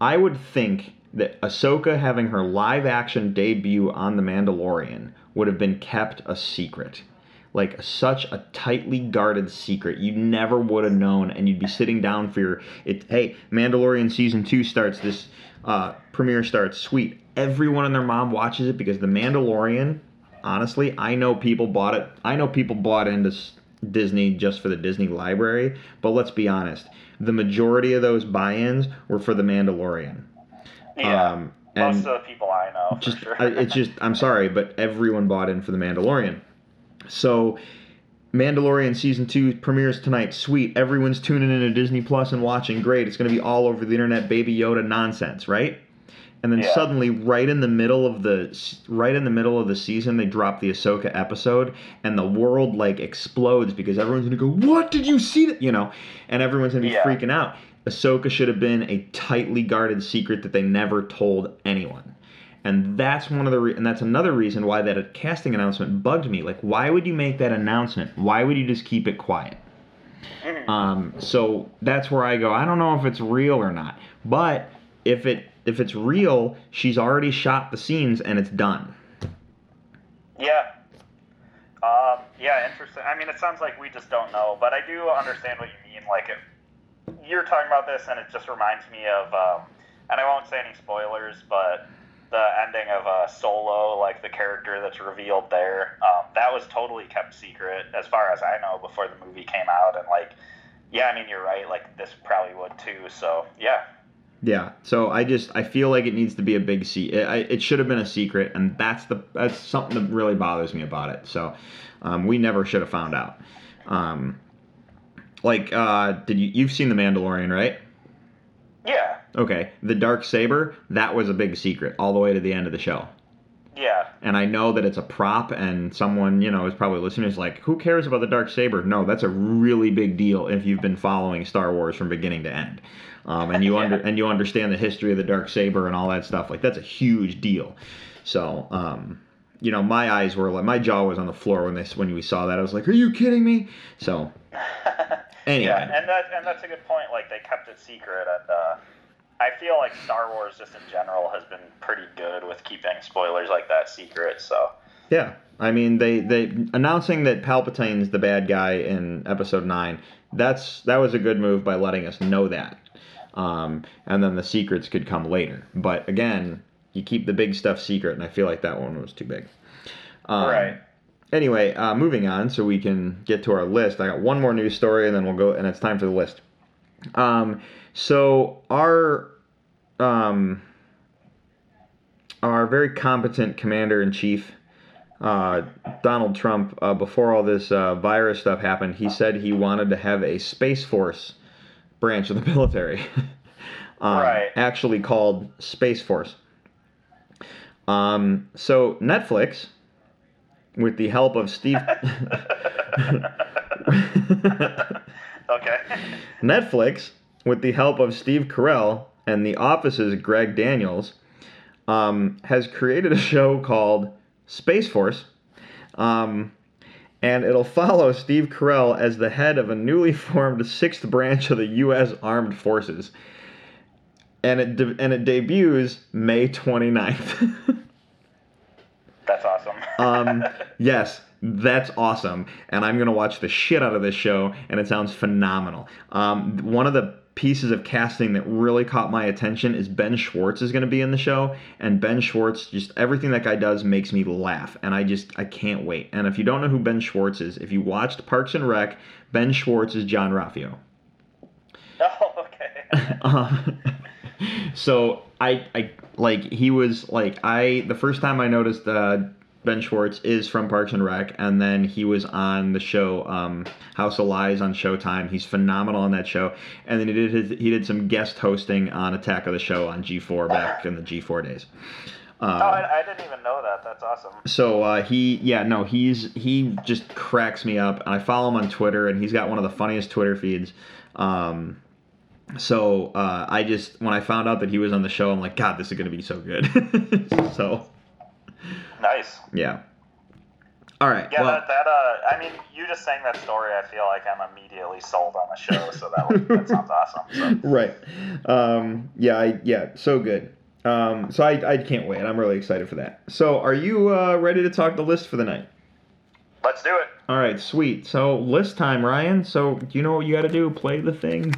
I would think that Ahsoka having her live action debut on The Mandalorian would have been kept a secret. Like such a tightly guarded secret. You never would have known, and you'd be sitting down for your it hey, Mandalorian season two starts this uh premiere starts, sweet. Everyone and their mom watches it because The Mandalorian, honestly, I know people bought it. I know people bought into Disney just for the Disney library, but let's be honest. The majority of those buy-ins were for The Mandalorian. Yeah, um, most of the people I know, just sure. It's just I'm sorry, but everyone bought in for the Mandalorian. So Mandalorian season two premieres tonight. Sweet, everyone's tuning into Disney Plus and watching. Great, it's going to be all over the internet, Baby Yoda nonsense, right? And then Yeah. suddenly, right in the middle of the right in the middle of the season, they drop the Ahsoka episode, and the world like explodes because everyone's gonna go, "What did you see?" That you know, and everyone's gonna be Yeah. freaking out. Ahsoka should have been a tightly guarded secret that they never told anyone. And that's one of the re- and that's another reason why that casting announcement bugged me. Like, why would you make that announcement? Why would you just keep it quiet? Um, so that's where I go. I don't know if it's real or not, but if it if it's real, she's already shot the scenes and it's done. Yeah. Um, yeah, interesting. I mean, it sounds like we just don't know, but I do understand what you mean. Like, if you're talking about this, and it just reminds me of, um, and I won't say any spoilers, but the ending of uh, Solo, like the character that's revealed there, um, that was totally kept secret as far as I know before the movie came out. And like, yeah, I mean, you're right. Like, this probably would too. So yeah, Yeah. So I just I feel like it needs to be a big secret. It, it should have been a secret, and that's the that's something that really bothers me about it. So um, we never should have found out. Um, like, uh, did you you've seen the Mandalorian, right? yeah, Okay, the dark saber that was a big secret all the way to the end of the show. yeah, And I know that it's a prop, and someone you know is probably listening is like, "Who cares about the dark saber?" No, that's a really big deal if you've been following Star Wars from beginning to end, um, and you <laughs> under and you understand the history of the dark saber and all that stuff. Like that's a huge deal. So, um, you know, my eyes were like my jaw was on the floor when they when we saw that. I was like, "Are you kidding me?" So, <laughs> anyway, Yeah, and that and that's a good point. Like they kept it secret, and uh, I feel like Star Wars just in general has been pretty good with keeping spoilers like that secret. So Yeah, I mean they they announcing that Palpatine's the bad guy in Episode Nine. That's that was a good move by letting us know that, um, and then the secrets could come later. But again, you keep the big stuff secret, and I feel like that one was too big. Um, right, Anyway, uh, moving on, so we can get to our list. I got one more news story, and then we'll go, and it's time for the list. Um, so our um, our very competent commander in chief, uh, Donald Trump, uh, before all this uh, virus stuff happened, he said he wanted to have a space force branch of the <laughs> military, <laughs> um, Right. actually called Space Force. Um, so Netflix, with the help of Steve. <laughs> okay, Netflix, with the help of Steve Carell and The Office's Greg Daniels, um, has created a show called Space Force. Um, and it'll follow Steve Carell as the head of a newly <laughs> formed sixth branch of the U.S. Armed Forces. And it, de- and it debuts May 29th. <laughs> that's awesome. <laughs> um, yes, that's awesome, and I'm gonna watch the shit out of this show, and it sounds phenomenal. Um, one of the pieces of casting that really caught my attention is Ben Schwartz is gonna be in the show, and Ben Schwartz just everything that guy does makes me laugh, and I just I can't wait. And if you don't know who Ben Schwartz is, if you watched Parks and Rec, Ben Schwartz is Jean-Ralphio. <laughs> oh, okay. <laughs> Um, <laughs> so I I like he was like I the first time I noticed uh, Ben Schwartz is from Parks and Rec, and then he was on the show um, House of Lies on Showtime. He's phenomenal on that show, and then he did his, he did some guest hosting on Attack of the Show on G4 back in the G4 days. oh, I, I didn't even know that. That's awesome. So uh, he, yeah, no, he's he just cracks me up, and I follow him on Twitter, and he's got one of the funniest Twitter feeds. Um, so uh, I just when I found out that he was on the show, I'm like, God, this is gonna be so good. <laughs> so Nice. yeah. All right. Yeah, well, that, that uh, I mean, you just saying that story, I feel like I'm immediately sold on the show, so that, was, that sounds awesome. So. <laughs> right. Um, yeah. I, yeah. So good. Um, so I, I can't wait. I'm really excited for that. So are you uh, ready to talk the list for the night? Let's do it. All right. Sweet. So list time, Ryan. So do you know what you got to do? Play the thing.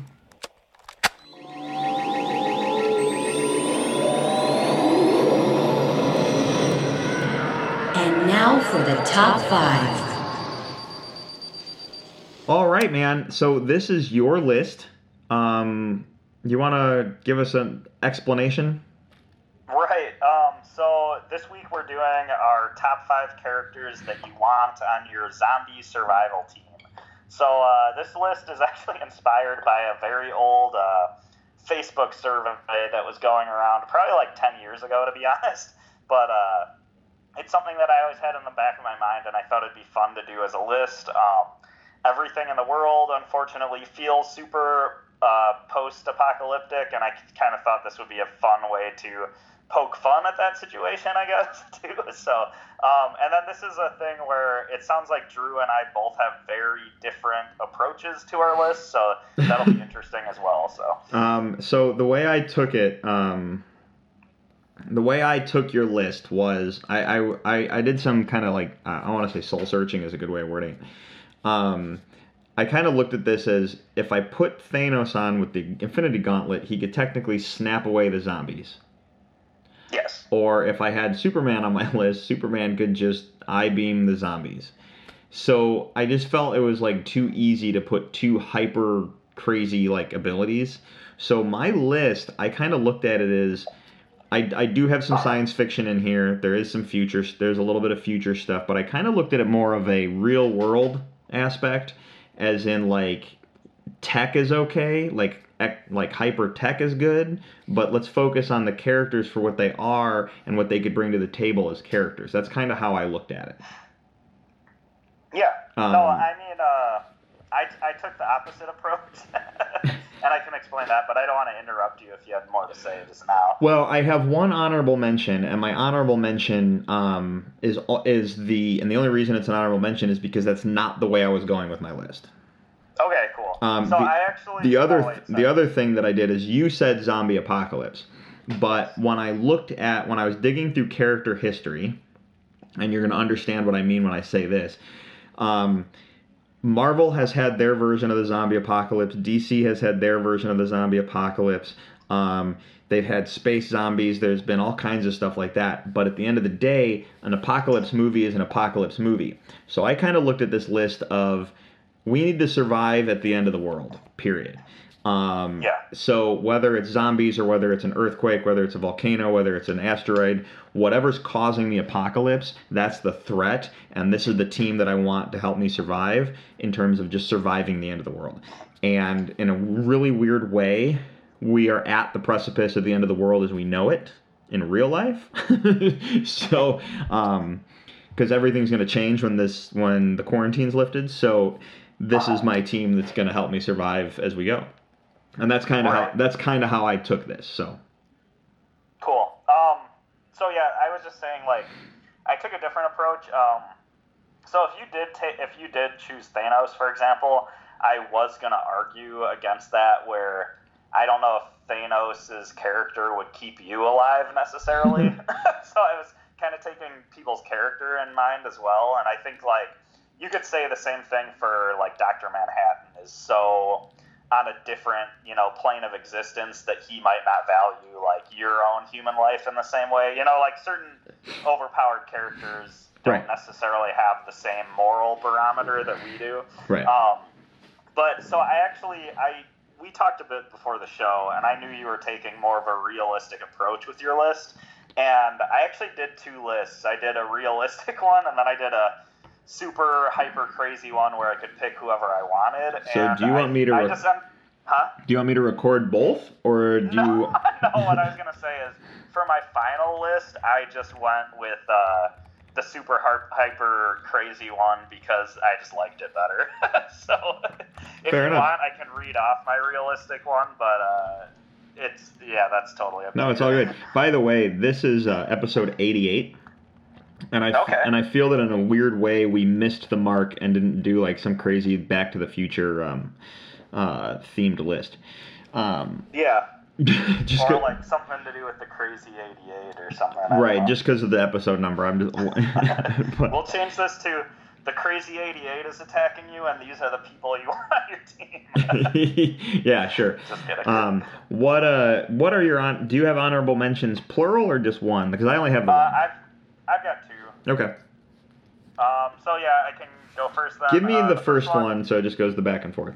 For the top five. All right, man. So this is your list. Um, you want to give us an explanation? Right. Um, so this week we're doing our top five characters that you want on your zombie survival team. So uh, this list is <laughs> actually inspired by a very old uh, Facebook survey that was going around probably like 10 years ago, to be <laughs> honest. But uh, it's something that I always had in the back of my mind, and I thought it'd be fun to do as a list. Um, everything in the world, unfortunately, feels super uh, post-apocalyptic, and I kind of thought this would be a fun way to poke fun at that situation, I guess, <laughs> too. So, um, and then this is a thing where it sounds like Drew and I both have very different approaches to our list, so that'll be <laughs> interesting as well. So, Um, so the way I took it, um, the way I took your list was I I, I, I did some kind of like I want to say soul searching is a good way of wording. Um, I kind of looked at this as if I put Thanos on with the Infinity Gauntlet, he could technically snap away the zombies. yes. Or if I had Superman on my <laughs> list, Superman could just I beam the zombies. So I just felt it was like too easy to put two hyper crazy like abilities. So my list, I kind of looked at it as I, I do have some science fiction in here. There is some future. There's a little bit of future stuff, but I kind of looked at it more of a real world aspect, as in like tech is okay, like like hyper tech is good, but let's focus on the characters for what they are and what they could bring to the table as characters. That's kind of how I looked at it. Yeah. Um, no, I mean, uh, I, I took the opposite <laughs> approach, and I can explain that, but I don't want to interrupt you if you have more to say just now. Well, I have one honorable mention, and my honorable mention um, is is the and the only reason it's an honorable mention is because that's not the way I was going with my list. Okay, cool. Um, so the, I actually the other oh, wait, the other thing that I did is you said zombie apocalypse, but when I looked at when I was digging through character history, and you're going to understand what I mean when I say this. Um, Marvel has had their version of the zombie apocalypse. DC has had their version of the zombie apocalypse. Um, they've had space zombies. There's been all kinds of stuff like that. But at the end of the day, an apocalypse movie is an apocalypse movie. So I kind of looked at this list of we need to survive at the end of the world. Period. Um, Yeah. So whether it's zombies or whether it's an earthquake, whether it's a volcano, whether it's an asteroid, whatever's causing the apocalypse, that's the threat, and this is the team that I want to help me survive in terms of just surviving the end of the world. And in a really weird way, we are at the precipice of the end of the world as we know it in real life. <laughs> so, um, because everything's going to change when this when the quarantine's lifted. So, this is my team that's going to help me survive as we go. And that's kind of how that's kind of how I took this. So, Cool. Um, so yeah, I was just saying like I took a different approach. Um, so if you did ta- if you did choose Thanos, for example, I was gonna argue against that where I don't know if Thanos' character would keep you alive necessarily. <laughs> <laughs> so I was kind of taking people's character in mind as well, and I think like you could say the same thing for like Doctor Manhattan is so on a different you know plane of existence that he might not value like your own human life in the same way. You know, like certain overpowered characters don't Right. necessarily have the same moral barometer that we do. right. Um, but so I actually I we talked a bit before the show, and I knew you were taking more of a realistic approach with your list. and I actually did two lists. I did a realistic <laughs> one, and then I did a super hyper crazy one where I could pick whoever I wanted. So and do you I- want me to re- just, huh? Do you want me to record both, or do No, <laughs> you? no, what I was gonna say is for my final list, I just went with uh, the super hyper crazy one because I just liked it better. <laughs> so if Fair you enough. want, I can read off my realistic one, but uh, it's yeah, that's totally up to No, it's all good. By the way, this is uh, episode 88. And I, Okay. and I feel that in a weird way we missed the mark and didn't do like some crazy Back to the Future um, uh, themed list. Um, Yeah, <laughs> just or like something to do with the crazy eighty-eight or something. I right, just because of the episode number. I'm just. <laughs> <laughs> but- We'll change this to the crazy eighty-eight is attacking you, and these are the people you want on your team. yeah, sure. Just kidding. Um, what uh, what are your on? Do you have honorable mentions, plural or just one? Because I only have uh, one. I've I've got two. Okay, Um, so yeah, I can go first. Then. give me Uh, the first one, so it just goes the back and forth.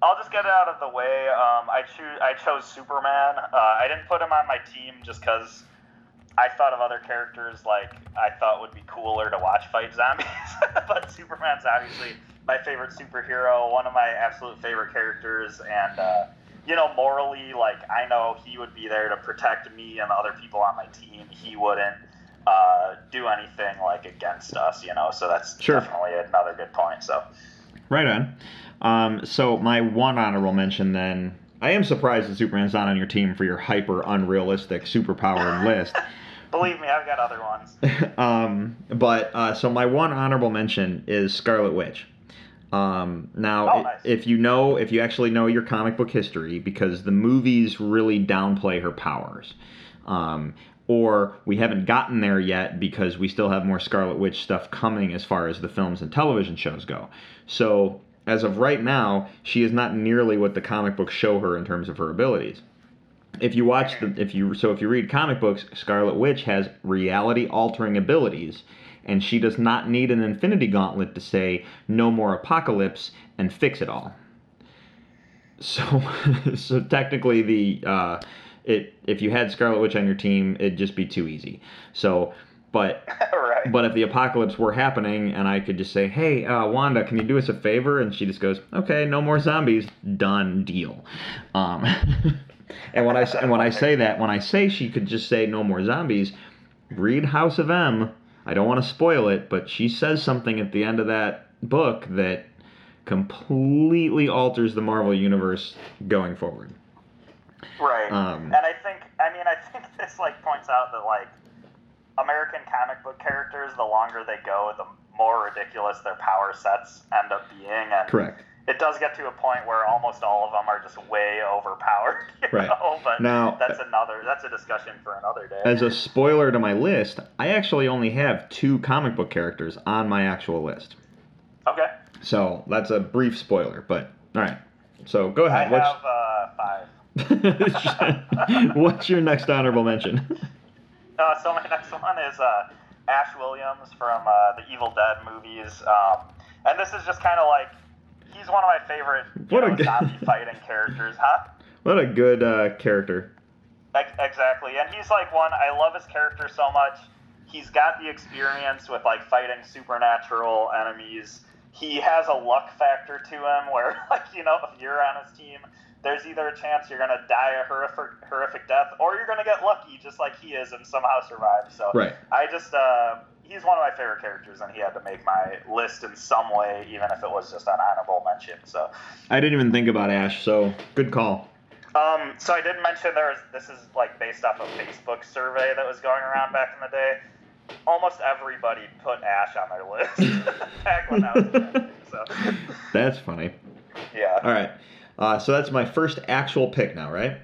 I'll just get it out of the way. Um, I choose. I chose Superman. Uh, I didn't put him on my team just because I thought of other characters like I thought would be cooler to watch fight zombies. <laughs> but Superman's obviously my favorite superhero, one of my absolute favorite characters, and uh, you know, morally, like I know he would be there to protect me and the other people on my team. He wouldn't uh, do anything like against us, you know. So that's Sure. definitely another good point. So. Right on. Um, so my one honorable mention then. I am surprised that Superman's not on your team for your hyper unrealistic superpowered <laughs> list. Believe me, I've got other ones. <laughs> um, but uh, so my one honorable mention is Scarlet Witch. Um, now, Oh, nice. if you know, if you actually know your comic book history, because the movies really downplay her powers, um, or we haven't gotten there yet because we still have more Scarlet Witch stuff coming as far as the films and television shows go. So, as of right now, she is not nearly what the comic books show her in terms of her abilities if you watch the if you so if you read comic books scarlet witch has reality altering abilities and she does not need an infinity gauntlet to say no more apocalypse and fix it all so <laughs> so technically the uh it if you had scarlet witch on your team it'd just be too easy so but <laughs> right. but if the apocalypse were happening and I could just say, hey, uh, Wanda, can you do us a favor? And she just goes, okay, no more zombies. Done deal. Um, <laughs> and when I and when I say that, when I say she could just say no more zombies, read House of M. I don't want to spoil it, but she says something at the end of that book that completely alters the Marvel universe going forward. Right. Um, and I think, I mean, I think <laughs> this like points out that like American comic book characters, the longer they go, the more ridiculous their power sets end up being, and Correct. it does get to a point where almost all of them are just way overpowered. <laughs> You Right. Know? But Now- that's another that's a discussion for another day. As a spoiler to my list, I actually only have two comic book characters on my actual list. okay. So that's a brief spoiler, but all right. So go I ahead. What's have uh, five. <laughs> What's your next honorable mention? Uh, so my <laughs> next one is uh, Ash Williams from uh, the Evil Dead movies, um, and this is just kind of like he's one of my favorite What a good- zombie fighting characters, huh? <laughs> What a good uh, character. Ex- Exactly, and he's like one. I love his character so much. He's got the experience with like fighting supernatural enemies. He has a luck factor to him where, like, you know, if you're on his team, there's either a chance you're gonna die a horrific, horrific death, or you're gonna get lucky just like he is and somehow survive. So Right. I just, uh, he's one of my favorite characters, and he had to make my list in some way, even if it was just an honorable mention. So. I didn't even think about Ash, so good call. Um, so I did mention there was this is like based off a Facebook survey that was going around back in the day. Almost everybody put Ash on their list <laughs> back when that was. So <laughs> That's funny. yeah, All right. Uh, so that's my first actual pick now, right?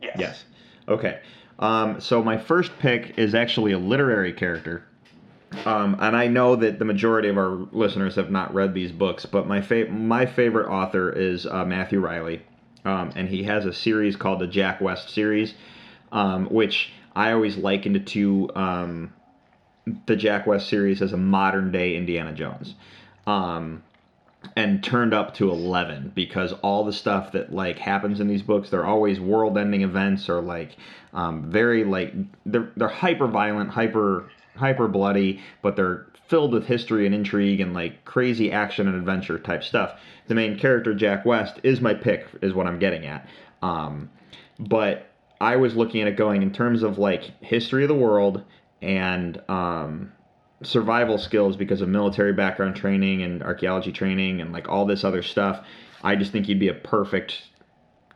yes, Yes. Okay. Um, so my first pick is actually a literary character. Um, and I know that the majority of our listeners have not read these books, but my fa- my favorite author is uh, Matthew Reilly, um, and he has a series called the Jack West series, um, which I always likened to um, the Jack West series as a modern day Indiana Jones. And turned up to 11 because all the stuff that like happens in these books they're always world-ending events or like um, very like they're they're hyper violent hyper hyper bloody but they're filled with history and intrigue and like crazy action and adventure type stuff. The main character jack west is my pick is what i'm getting at. Um, but i was looking at it going in terms of like history of the world and um, survival skills because of military background training and archaeology training and like all this other stuff. I just think he'd be a perfect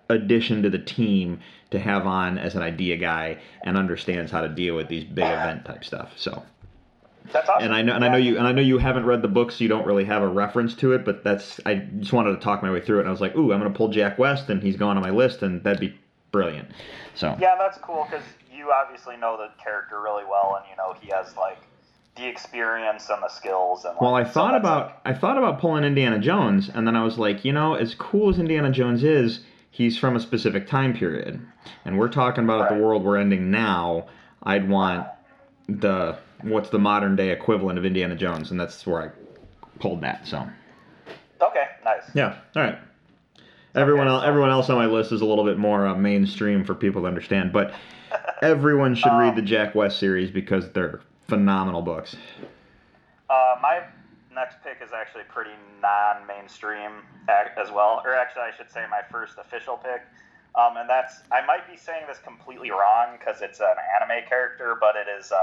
addition to the team to have on as an idea guy and understands how to deal with these big event type stuff. So That's awesome. and I know and I know you and I know you haven't read the book so you don't really have a reference to it, but that's I just wanted to talk my way through it and I was like, "Ooh, I'm going to pull Jack West and he's gone on my list and that'd be brilliant." So Yeah, that's cool because you obviously know the character really well, and you know he has like the experience and the skills. And like, Well, I thought about like- I thought about pulling Indiana Jones, and then I was like, you know, as cool as Indiana Jones is, he's from a specific time period, and we're talking about Right. the world we're ending now. I'd want the what's the modern day equivalent of Indiana Jones, and that's where I pulled that. So okay, nice. yeah, all right. Everyone Okay, else, so- everyone else on my list is a little bit more uh, mainstream for people to understand, but <laughs> everyone should read the Jack West series because they're phenomenal books. Uh, my next pick is actually pretty non-mainstream as well, or actually, I should say my first official pick. Um, and that's I might be saying this completely wrong because it's an anime character, but it is uh,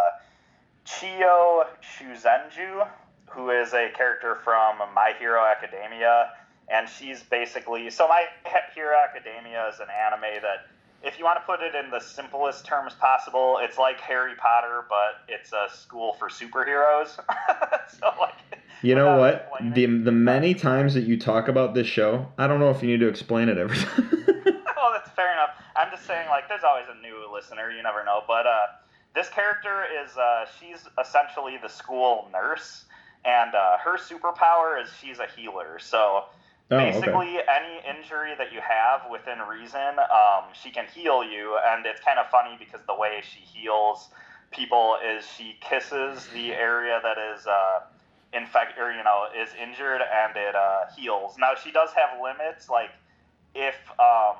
Chiyo Shuzenju, who is a character from My Hero Academia, and she's basically so My Hero Academia is an anime that. If you want to put it in the simplest terms possible, it's like Harry Potter, but it's a school for superheroes. <laughs> so like, You know what? The the many times that you talk about this show, I don't know if you need to explain it every <laughs> time. oh, that's fair enough. I'm just saying, like, there's always a new listener. You never know. But uh, this character is uh, she's essentially the school nurse, and uh, her superpower is she's a healer. So Oh, okay. basically, any injury that you have within reason, um, she can heal you. And it's kind of funny because the way she heals people is she kisses the area that is. Uh, infect or you know is injured and it uh, heals. Now she does have limits. Like if um,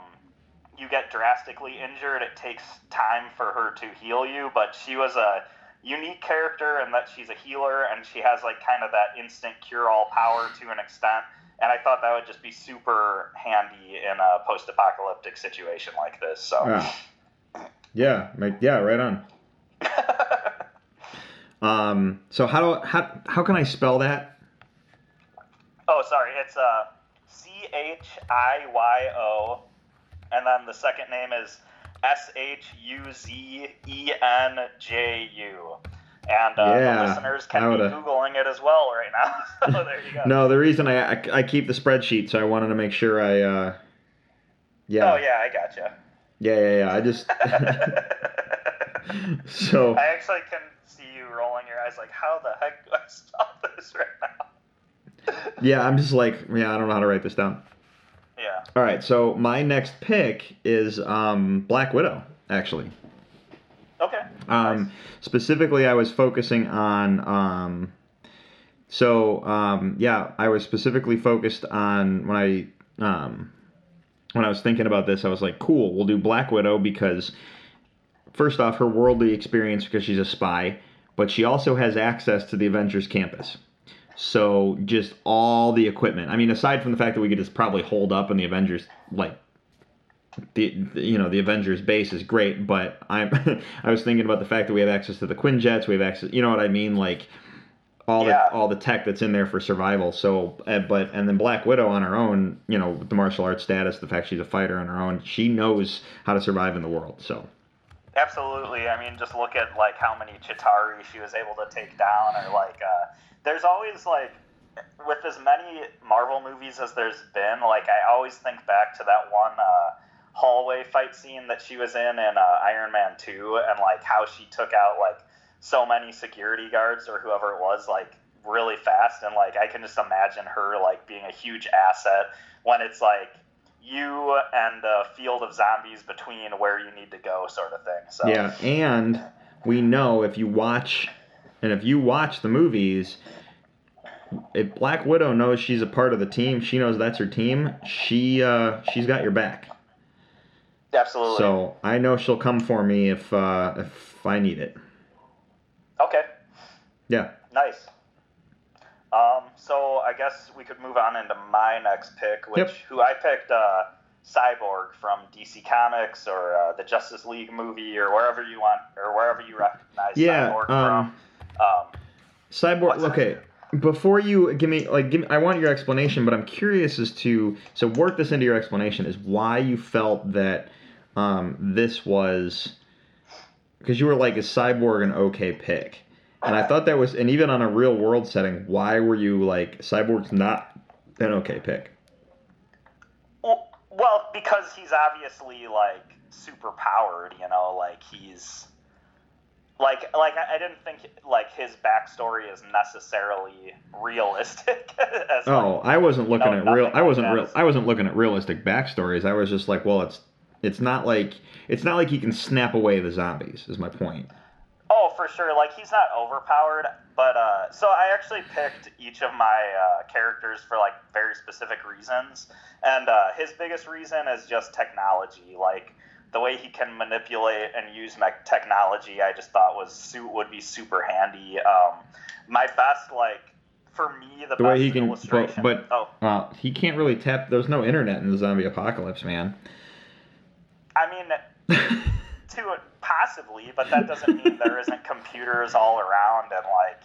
you get drastically injured, it takes time for her to heal you. But she was a unique character and that she's a healer and she has like kind of that instant cure-all power to an extent. And I thought that would just be super handy in a post-apocalyptic situation like this. So. Ah. Yeah, like, yeah, right on. <laughs> Um, so how do how how can I spell that? Oh, sorry. It's uh, C H I Y O, and then the second name is S H U Z E N J U. And uh, Yeah, the listeners can be googling it as well right now. <laughs> so there you go. No, the reason I, I I keep the spreadsheet, so I wanted to make sure I. Uh, yeah. Oh yeah, I gotcha. Yeah, yeah, yeah. I just. <laughs> <laughs> so I actually can see you rolling your eyes like, how the heck do I stop this right now? yeah, I'm just like yeah, I don't know how to write this down. Yeah. All right, so my next pick is um, Black Widow, actually. Okay. Um, specifically, I was focusing on. Um, so um, yeah, I was specifically focused on when I um, when I was thinking about this. I was like, cool, we'll do Black Widow because first off, her worldly experience because she's a spy, but she also has access to the Avengers campus. So just all the equipment. I mean, aside from the fact that we could just probably hold up in the Avengers like the, the- you know the Avengers base is great, but I'm <laughs> I was thinking about the fact that we have access to the Quinjets, we have access, you know what I mean, like all Yeah. the all the tech that's in there for survival. So, uh, but and then Black Widow on her own, you know, with the martial arts status, the fact she's a fighter on her own, she knows how to survive in the world. So, Absolutely. I mean, just look at like how many Chitauri she was able to take down, or like, uh, there's always like, with as many Marvel movies as there's been, like I always think back to that one uh, hallway fight scene that she was in in uh, Iron Man Two, and like how she took out like so many security guards or whoever it was, like really fast, and like I can just imagine her like being a huge asset when it's like you and the field of zombies between where you need to go, sort of thing. So yeah, and we know if you watch and if you watch the movies, if Black Widow knows she's a part of the team, she knows that's her team. She uh, she's got your back. Absolutely. So I know she'll come for me if uh, if I need it. okay. Yeah. Nice. Um, so I guess we could move on into my next pick, which Yep. who I picked uh, Cyborg from DC Comics or uh, the Justice League movie or wherever you want or wherever you recognize Yeah, Cyborg um, from. Um, Cyborg. What's that? Okay. Before you give me like give me, I want your explanation, but I'm curious as to so work this into your explanation is why you felt that um, this was because you were like is Cyborg an okay pick, and I thought that was and even on a real world setting, why were you like Cyborg's not an okay pick? Well, well, because he's obviously like super powered, you know, like he's like like I didn't think like his backstory is necessarily realistic. <laughs> Oh, like, I wasn't looking No, at real. I wasn't real. I wasn't looking at realistic backstories. I was just like, well, it's it's not like it's not like he can snap away the zombies. Is my point. Oh, for sure. Like he's not overpowered, but uh, so I actually picked each of my uh, characters for like very specific reasons, and uh, his biggest reason is just technology. Like the way he can manipulate and use me- technology, I just thought was su- would be super handy. Um, my best like for me the, The best way he can, but, but oh, uh, he can't really tap. There's no internet in the zombie apocalypse, man. I mean. to it possibly, but that doesn't mean there isn't computers all around and like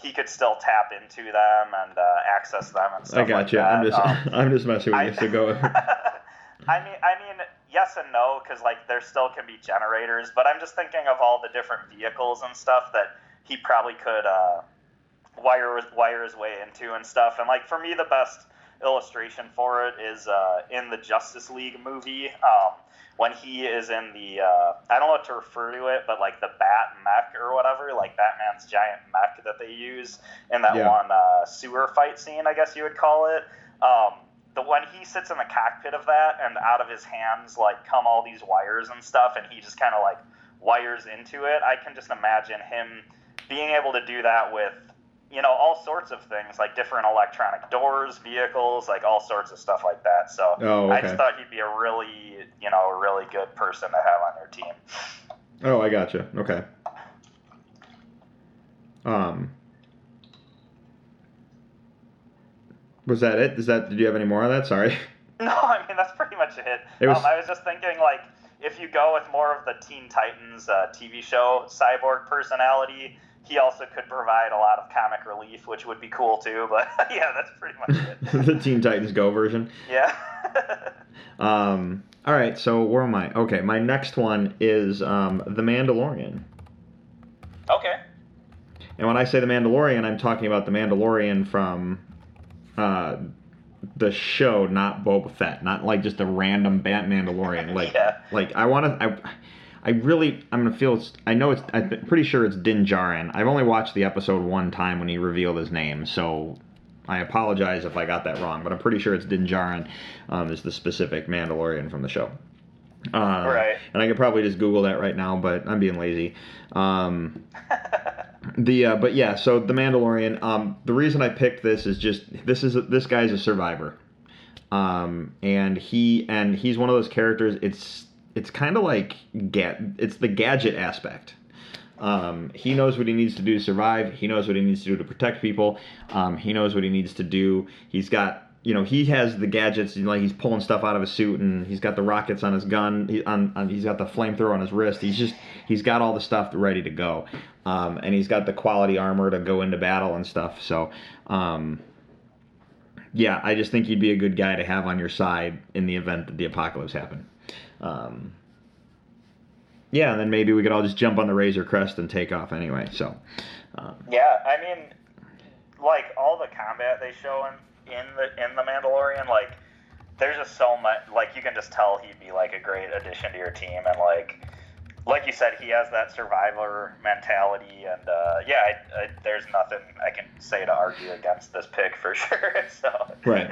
he could still tap into them and uh, access them and stuff I got like you. that. I'm just Um, <laughs> I'm just messing with I- you. So go. <laughs> I mean, I mean, yes and no, because like there still can be generators, but I'm just thinking of all the different vehicles and stuff that he probably could uh, wire wire his way into and stuff. And like for me, the best illustration for it is uh, in the Justice League movie um, when he is in the uh, I don't know what to refer to it, but like the Bat mech or whatever, like Batman's giant mech that they use in that Yeah. one uh, sewer fight scene, I guess you would call it. Um, the when he sits in the cockpit of that and out of his hands like come all these wires and stuff and he just kind of like wires into it i can just imagine him being able to do that with you know all sorts of things like different electronic doors vehicles like all sorts of stuff like that so Oh, i just thought he'd be a really you know a really good person to have on your team Oh, I gotcha. Okay. Um. Was that it? Is that? Did you have any more on that? Sorry. <laughs> No, I mean that's pretty much it. It was- um, I was just thinking like if you go with more of the Teen Titans uh, TV show cyborg personality, he also could provide a lot of comic relief, which would be cool too. But <laughs> yeah, that's pretty much it. <laughs> the Teen Titans Go version. Yeah. <laughs> Um. All right. So where am I? Okay. My next one is um, the Mandalorian. okay. And when I say the Mandalorian, I'm talking about the Mandalorian from uh, the show, not Boba Fett, not like just a random Bat Mandalorian. Like, Yeah. like I want to. I, I really, I'm gonna feel. It's, I know it's. I'm pretty sure it's Din Djarin. I've only watched the episode one time when he revealed his name, so I apologize if I got that wrong. But I'm pretty sure it's Din Djarin um, is the specific Mandalorian from the show. Uh, Right. And I could probably just Google that right now, but I'm being lazy. Um, <laughs> the uh, but yeah, so the Mandalorian. Um, the reason I picked this is just this is this guy's a survivor, um, and he and he's one of those characters. It's it's kind of like ga- it's the gadget aspect. Um, he knows what he needs to do to survive. He knows what he needs to do to protect people. Um, he knows what he needs to do. He's got you know he has the gadgets. Like he's pulling stuff out of his suit, and he's got the rockets on his gun. He, on, on he's got the flamethrower on his wrist. He's just he's got all the stuff ready to go, um, and he's got the quality armor to go into battle and stuff. So. Um, yeah, I just think he'd be a good guy to have on your side in the event that the apocalypse happened. Um, yeah, and then maybe we could all just jump on the Razor Crest and take off anyway. So, um, Yeah, I mean, like all the combat they show in in the in the Mandalorian, like there's just so much. Like you can just tell he'd be like a great addition to your team, and like like you said, he has that survivor mentality, and uh, yeah, I, I, there's nothing I can say to argue against this pick for <laughs> sure. so right.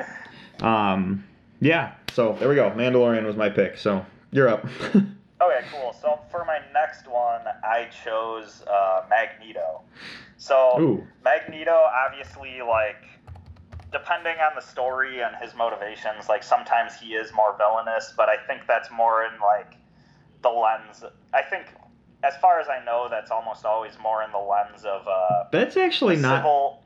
Um, yeah, so there we go. Mandalorian was my pick. So you're up. <laughs> Okay, cool. So for my next one, I chose uh, Magneto. So Ooh. Magneto, obviously, like depending on the story and his motivations, like sometimes he is more villainous, but I think that's more in like the lens. I think, as far as I know, that's almost always more in the lens of uh, That's actually not. civil.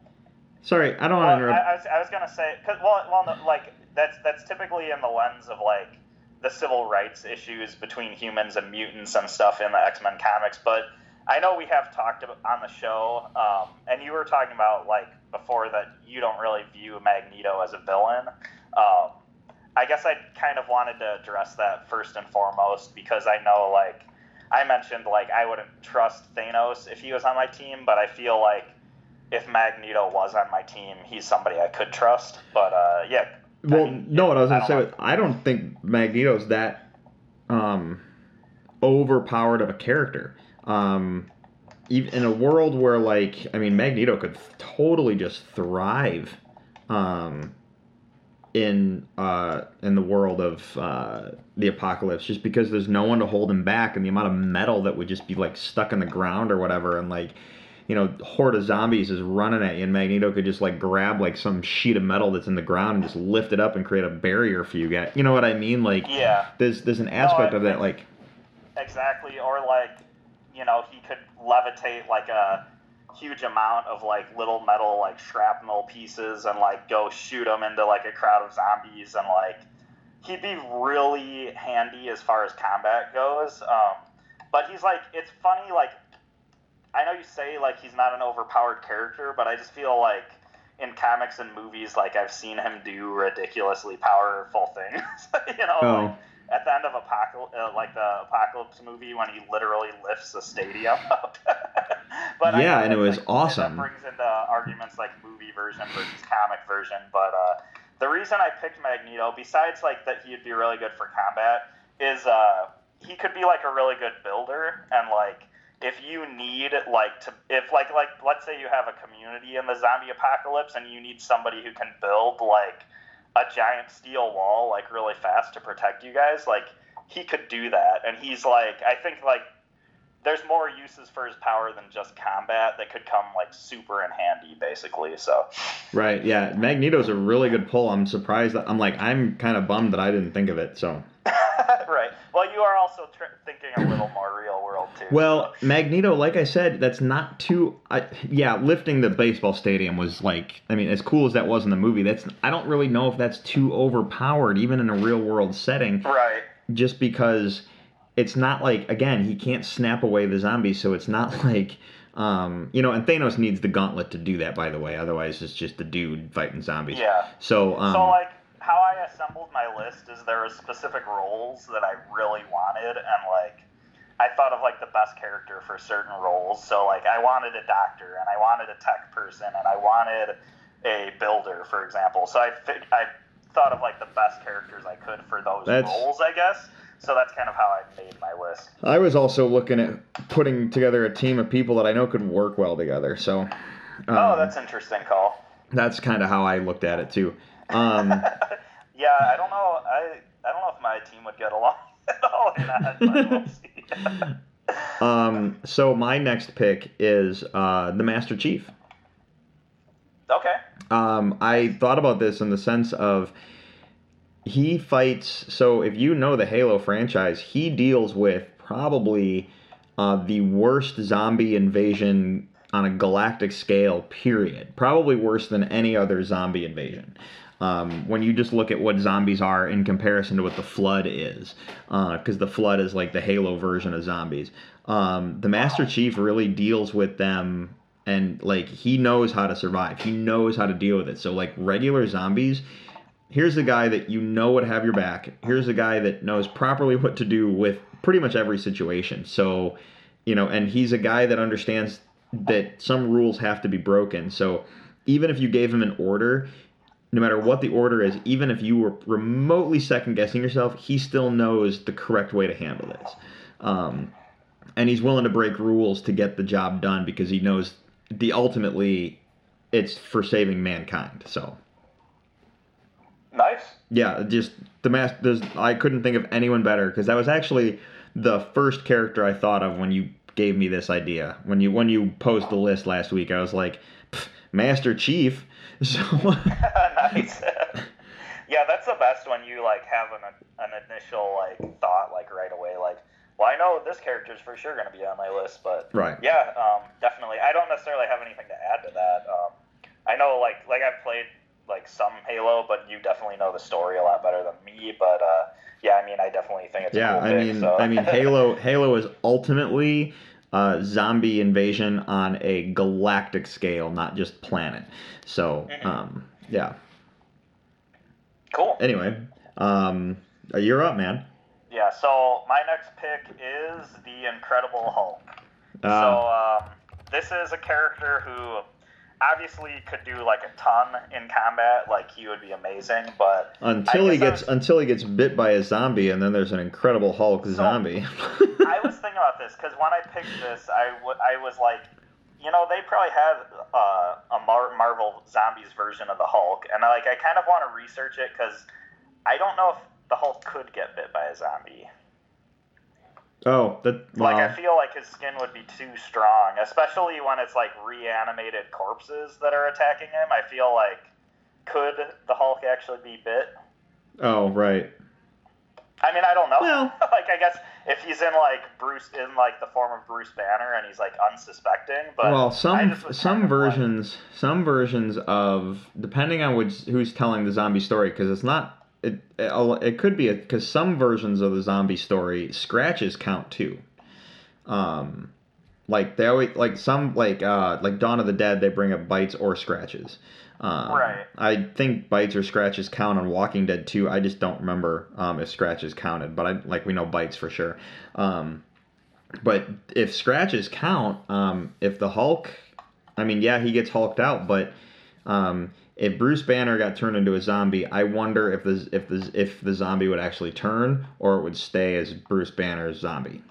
Sorry, I don't Well, want to I. I was, I was gonna say, cause, well, well, no, like that's that's typically in the lens of like the civil rights issues between humans and mutants and stuff in the X Men comics. But I know we have talked on the show, um, and you were talking about like before that you don't really view Magneto as a villain. Um, I guess I kind of wanted to address that first and foremost because I know like I mentioned like I wouldn't trust Thanos if he was on my team, but I feel like if Magneto was on my team, he's somebody I could trust. But uh, yeah. I Well, mean, no, what I was gonna don't say, know. I don't think Magneto's that um, overpowered of a character. Um, even in a world where, like, I mean, Magneto could totally just thrive um, in uh, in the world of uh, the apocalypse, just because there's no one to hold him back, and the amount of metal that would just be like stuck in the ground or whatever, and like you know, horde of zombies is running at you, and Magneto could just like grab like some sheet of metal that's in the ground and just lift it up and create a barrier for you guys. You know what I mean? Like, Yeah. there's there's an aspect I- of that like, Exactly, or like, you know, he could levitate like a huge amount of like little metal like shrapnel pieces and like go shoot them into like a crowd of zombies and like he'd be really handy as far as combat goes. Um, but he's like, it's funny like I know you say like he's not an overpowered character, but I just feel like in comics and movies, like I've seen him do ridiculously powerful things. <laughs> you know, Oh. like at the end of Apocalypse, uh, like the Apocalypse movie when he literally lifts a stadium <laughs> up. <laughs> but Yeah, and it was like, awesome. That brings into arguments like movie version versus comic version. But uh, the reason I picked Magneto, besides like that he'd be really good for combat, is uh, he could be like a really good builder and like if you need like to if like like let's say you have a community in the zombie apocalypse and you need somebody who can build like a giant steel wall like really fast to protect you guys like he could do that and he's like i think like there's more uses for his power than just combat that could come like super in handy basically so right? Yeah, Magneto's a really good pull. I'm surprised that I'm like I'm kind of bummed that I didn't think of it. So, <laughs> right well you are also tr- thinking a little more real world too well, Magneto, like I said, that's not too. I, yeah, lifting the baseball stadium was like, I mean, as cool as that was in the movie, that's I don't really know if that's too overpowered, even in a real world setting. right just because it's not like again he can't snap away the zombies so it's not <laughs> like um you know and thanos needs the gauntlet to do that by the way otherwise it's just the dude fighting zombies Yeah. so um so like how I assembled my list is there was specific roles that I really wanted and like I thought of like the best character for certain roles. So like I wanted a doctor and I wanted a tech person and I wanted a builder, for example. So I fi- I thought of like the best characters I could for those That's- roles, I guess. So that's kind of how I made my list. i was also looking at putting together a team of people that i know could work well together so um, oh, that's interesting call. that's kind of how i looked at it too um <laughs> Yeah, I don't know. I I don't know if my team would get along <laughs> at all or not. <laughs> But we'll see. um so my next pick is uh the master chief okay. um, I thought about this in the sense of he fights. So if you know the Halo franchise, he deals with probably uh, the worst zombie invasion on a galactic scale. Period. Probably worse than any other zombie invasion. Um, when you just look at what zombies are in comparison to what the Flood is, because the Flood is like the Halo version of zombies. Um, the Master Chief really deals with them and like he knows how to survive. He knows how to deal with it. So like regular zombies, here's the guy that you know would have your back. Here's the guy that knows properly what to do with pretty much every situation. So, you know, and he's a guy that understands that some rules have to be broken. So, even if you gave him an order, no matter what the order is, even if you were remotely second guessing yourself, he still knows the correct way to handle this. Um, and he's willing to break rules to get the job done because he knows the ultimately it's for saving mankind. So Nice. yeah, just the. There's I couldn't think of anyone better because that was actually the first character I thought of when you gave me this idea. When you when you posed the list last week, I was like, Master Chief. <laughs> So <laughs> Nice. yeah, that's the best when you like have an an initial like thought like right away like, well, I know this character is for sure going to be on my list, but Right. yeah, um, definitely. I don't necessarily have anything to add to that. Um, I know like like I've played like some Halo, but you definitely know the story a lot better than me. But uh, yeah, I mean, I definitely think it's a Yeah, cool I pick, mean, so. I mean, Halo, <laughs> Halo is ultimately uh, zombie invasion on a galactic scale, not just planet. So, Mhm. um, yeah. cool. Anyway, um, you're up, man. Yeah, so my next pick is the Incredible Hulk. Uh, so um, this is a character who obviously could do like a ton in combat, like he would be amazing. But until he gets was- until he gets bit by a zombie, and then there's an Incredible Hulk zombie. <laughs> I was thinking about this because when I picked this, I, w- I was like, you know, they probably have uh, a Mar- Marvel Zombies version of the Hulk, and I, like I kind of want to research it because I don't know if the Hulk could get bit by a zombie. Oh, that Like I feel like his skin would be too strong, especially when it's like reanimated corpses that are attacking him. I feel like could the Hulk actually be bit? oh right. I mean, I don't know. Well- <laughs> like I guess if he's in like Bruce in like the form of Bruce Banner and he's like unsuspecting, but well, some some of like- versions some versions of depending on which who's telling the zombie story because it's not it it, it could be because some versions of the zombie story scratches count too. Um, like they always like some like uh like Dawn of the Dead they bring up bites or scratches. Um, Right. I think bites or scratches count on Walking Dead too. I just don't remember um, if scratches counted, but I like we know bites for sure. Um, but if scratches count, um, if the Hulk, I mean, yeah, he gets hulked out, but um, if Bruce Banner got turned into a zombie, I wonder if the if the if the zombie would actually turn or it would stay as Bruce Banner's zombie.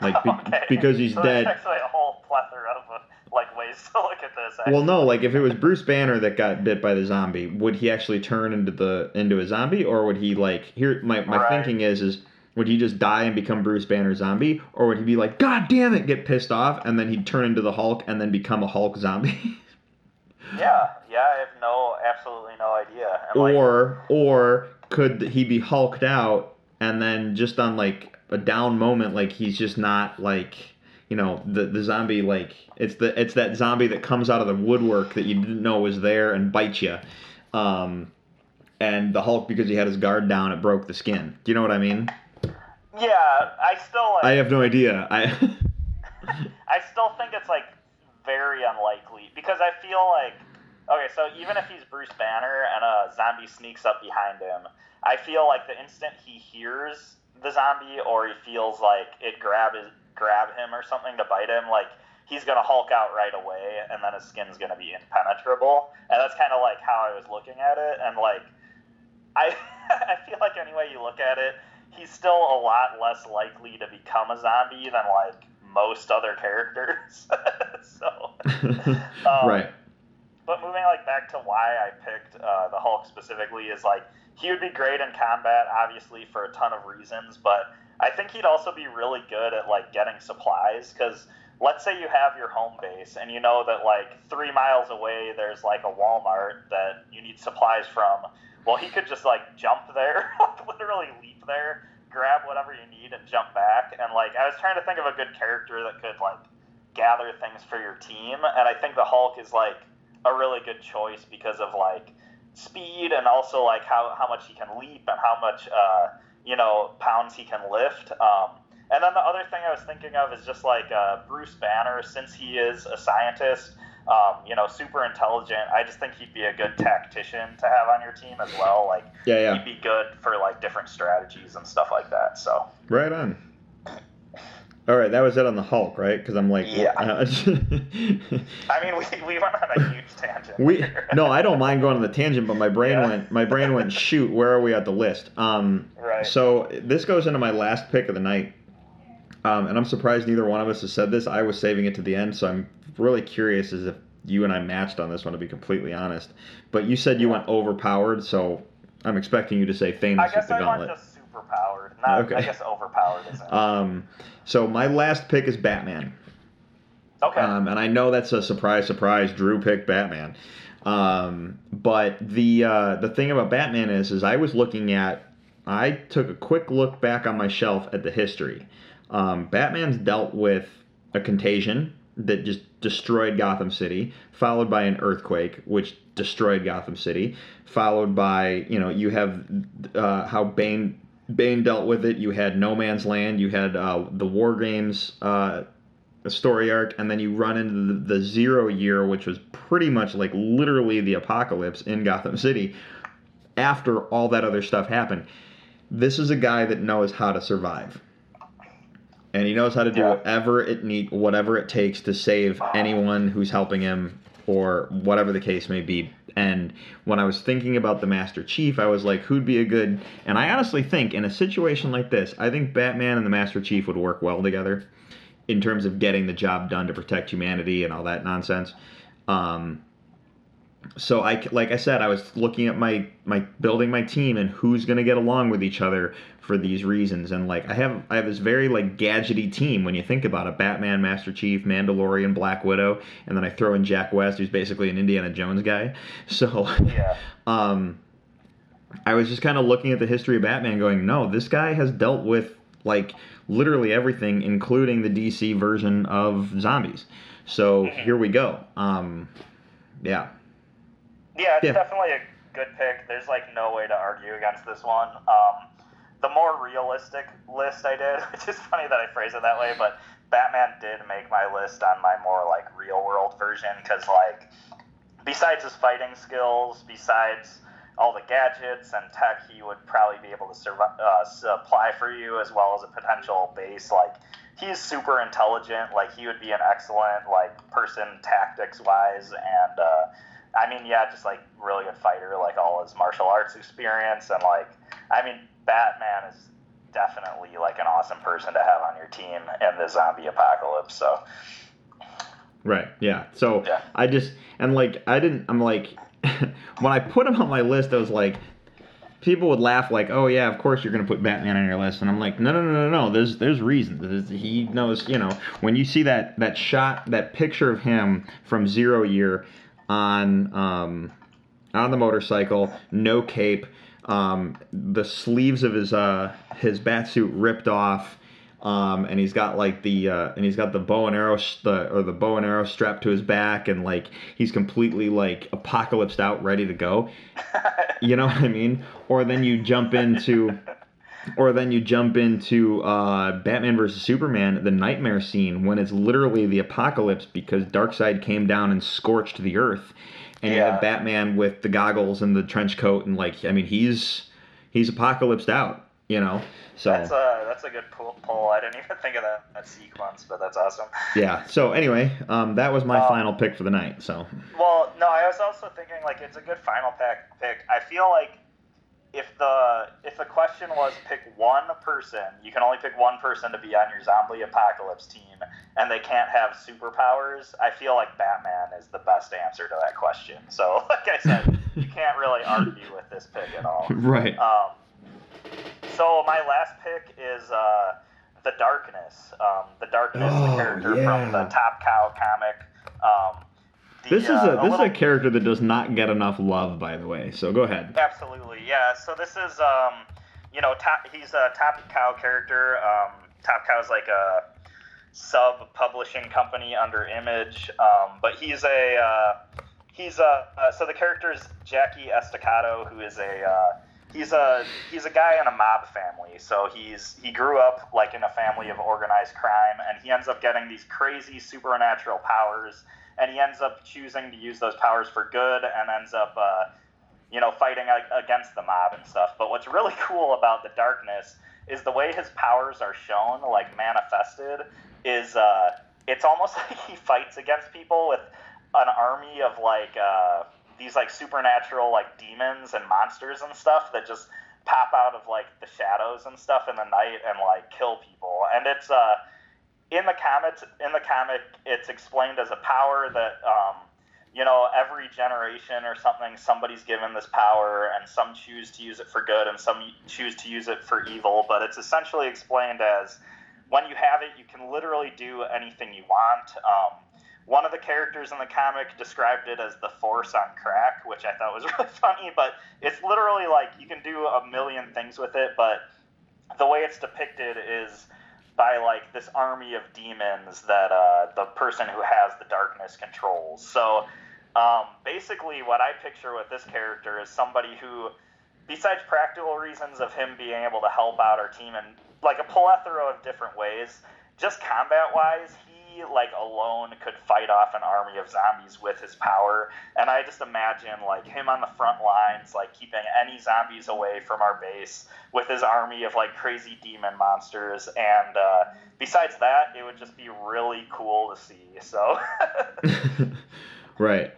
Like be, <laughs> Okay. because he's so dead. There's actually a whole plethora of uh, like ways to look at this. Well, no, like if it was Bruce Banner that got bit by the zombie, would he actually turn into the into a zombie, or would he like here? My my Right. thinking is is would he just die and become Bruce Banner zombie, or would he be like God damn it, get pissed off, and then he'd turn into the Hulk and then become a Hulk zombie, <laughs> Yeah, yeah, I have no, absolutely no idea. Like, or or could he be hulked out and then just on like a down moment, like he's just not like you know the the zombie like it's the it's that zombie that comes out of the woodwork that you didn't know was there and bites you. Um, and the Hulk, because he had his guard down, it broke the skin. Do you know what I mean? yeah, I still like. I have no idea. I <laughs> I still think it's like very unlikely because I feel like okay, so even if he's Bruce Banner and a zombie sneaks up behind him, I feel like the instant he hears the zombie or he feels like it grab his, grab him or something to bite him, like he's gonna Hulk out right away, and then his skin's gonna be impenetrable, and that's kind of like how I was looking at it, and like I <laughs> I feel like any way you look at it, he's still a lot less likely to become a zombie than like most other characters. <laughs> so, <laughs> um, right. but moving like back to why I picked uh, the Hulk specifically is like he would be great in combat, obviously for a ton of reasons, but I think he'd also be really good at like getting supplies because let's say you have your home base and you know that like three miles away there's like a Walmart that you need supplies from. Well, he could just like jump there, <laughs> like literally leap there, grab whatever you need, and jump back. And like I was trying to think of a good character that could like gather things for your team, and I think the Hulk is like a really good choice because of like speed and also like how, how much he can leap and how much uh, you know pounds he can lift. Um, and then the other thing I was thinking of is just like uh, Bruce Banner, since he is a scientist, um, you know, super intelligent. I just think he'd be a good tactician to have on your team as well. Like, Yeah, yeah. he'd be good for like different strategies and stuff like that. So, Right on. All right, that was it on the Hulk, right? Because I'm like, Yeah. uh, <laughs> I mean, we, we went on a huge tangent. we no, I don't mind going on the tangent, but my brain Yeah. went, my brain went, shoot, where are we at the list? Um, Right. So this goes into my last pick of the night, um, and I'm surprised neither one of us has said this. I was saving it to the end, so I'm really curious as if you and I matched on this one, to be completely honest. But you said you went overpowered, so I'm expecting you to say famous. With guess the I gauntlet. just super powered. Not, Okay. I guess overpowered. Um, so my last pick is Batman. okay. Um, and I know that's a surprise, surprise. Drew picked Batman. Um, but the uh, the thing about Batman is, is I was looking at, I took a quick look back on my shelf at the history. Um, Batman's dealt with a contagion that just destroyed Gotham City, followed by an earthquake, which destroyed Gotham City, followed by you know you have uh, how Bane Bane dealt with it. You had No Man's Land. You had uh, the War Games uh, story arc, and then you run into the, the Zero Year, which was pretty much like literally the apocalypse in Gotham City. After all that other stuff happened, this is a guy that knows how to survive and he knows how to do Yeah. whatever it need whatever it takes to save anyone who's helping him or whatever the case may be and when i was thinking about the master chief i was like who'd be a good and i honestly think in a situation like this i think batman and the master chief would work well together in terms of getting the job done to protect humanity and all that nonsense um, so I like I said I was looking at my my building my team and who's going to get along with each other for these reasons and like I have I have this very like gadgety team when you think about it Batman Master Chief Mandalorian Black Widow and then I throw in Jack West who's basically an Indiana Jones guy <laughs> so Yeah. um I was just kind of looking at the history of Batman going no this guy has dealt with like literally everything including the DC version of zombies so here we go um yeah Yeah, it's Yeah. definitely a good pick. There's like no way to argue against this one. Um, the more realistic list I did, <laughs> which is funny that I phrase it that way, but Batman did make my list on my more like real world version because like besides his fighting skills, besides all the gadgets and tech he would probably be able to survive, uh, supply for you as well as a potential base like he's super intelligent like he would be an excellent like person tactics wise and uh, I mean, yeah, just like really good fighter, like all his martial arts experience, and like, I mean, Batman is definitely like an awesome person to have on your team in the zombie apocalypse. So, Right. Yeah. So Yeah. I just and like I didn't. I'm like <laughs> when I put him on my list, I was like, people would laugh like, "Oh yeah, of course you're gonna put Batman on your list," and I'm like, "No, no, no, no, no. There's there's reasons. There's- He knows. You know, when you see that that shot, that picture of him from Zero Year on um on the motorcycle, no cape, um, the sleeves of his uh his batsuit ripped off. Um, and he's got like the uh, and he's got the bow and arrow sh- the or the bow and arrow strapped to his back and like he's completely like apocalypsed out ready to go <laughs> you know what i mean or then you jump into or then you jump into uh, batman versus superman the nightmare scene when it's literally the apocalypse because darkseid came down and scorched the earth and you have batman with the goggles and the trench coat and like i mean he's he's apocalypsed out you know so that's a that's a good pull. pull. I didn't even think of that, that sequence, but that's awesome. yeah so anyway um, that was my Um, final pick for the night so Well, no, I was also thinking like it's a good final pick. Pick. I feel like if the if the question was pick one person, you can only pick one person to be on your zombie apocalypse team, and they can't have superpowers. I feel like Batman is the best answer to that question. So, <laughs> like I said, you <laughs> can't really argue with this pick at all. right Um, so my last pick is uh, the Darkness. Um, the Darkness, Oh, the character yeah. from the Top Cow comic. Um, the, this is uh, a this little- is a character that does not get enough love by the way so go ahead Absolutely, yeah. So this is, um, you know, top, he's a Top Cow character. Um, top Cow is like a sub publishing company under Image, um, but he's a uh, he's a uh, so the character is Jackie Estacado, who is a uh, he's a he's a guy in a mob family. So he's he grew up like in a family of organized crime, and he ends up getting these crazy supernatural powers, and he ends up choosing to use those powers for good, and ends up. Uh, you know, fighting ag- against the mob and stuff. But what's really <laughs> cool about the darkness is the way his powers are shown, like manifested, is uh, it's almost <laughs> like he fights against people with an army of like uh, these like supernatural like demons and monsters and stuff that just pop out of like the shadows and stuff in the night and like kill people. And it's uh, in the comics in the comic it's explained as a power that um, you know, every generation or something, somebody's given this power, and some choose to use it for good, and some choose to use it for evil. But it's essentially explained as when you have it, you can literally do anything you want. Um, one of the characters in the comic described it as the Force on crack, which I thought was <laughs> really funny. But it's literally like you can do a million things with it, but the way it's depicted is by like this army of demons that uh, the person who has the darkness controls. So um, basically, what I picture with this character is somebody who, besides practical reasons of him being able to help out our team in like a plethora of different ways, just combat wise, like alone could fight off an army of zombies with his power. And I just imagine like him on the front lines, like keeping any zombies away from our base with his army of like crazy demon monsters. And uh, besides that, it would just be really cool to see. So. <laughs> <laughs> right.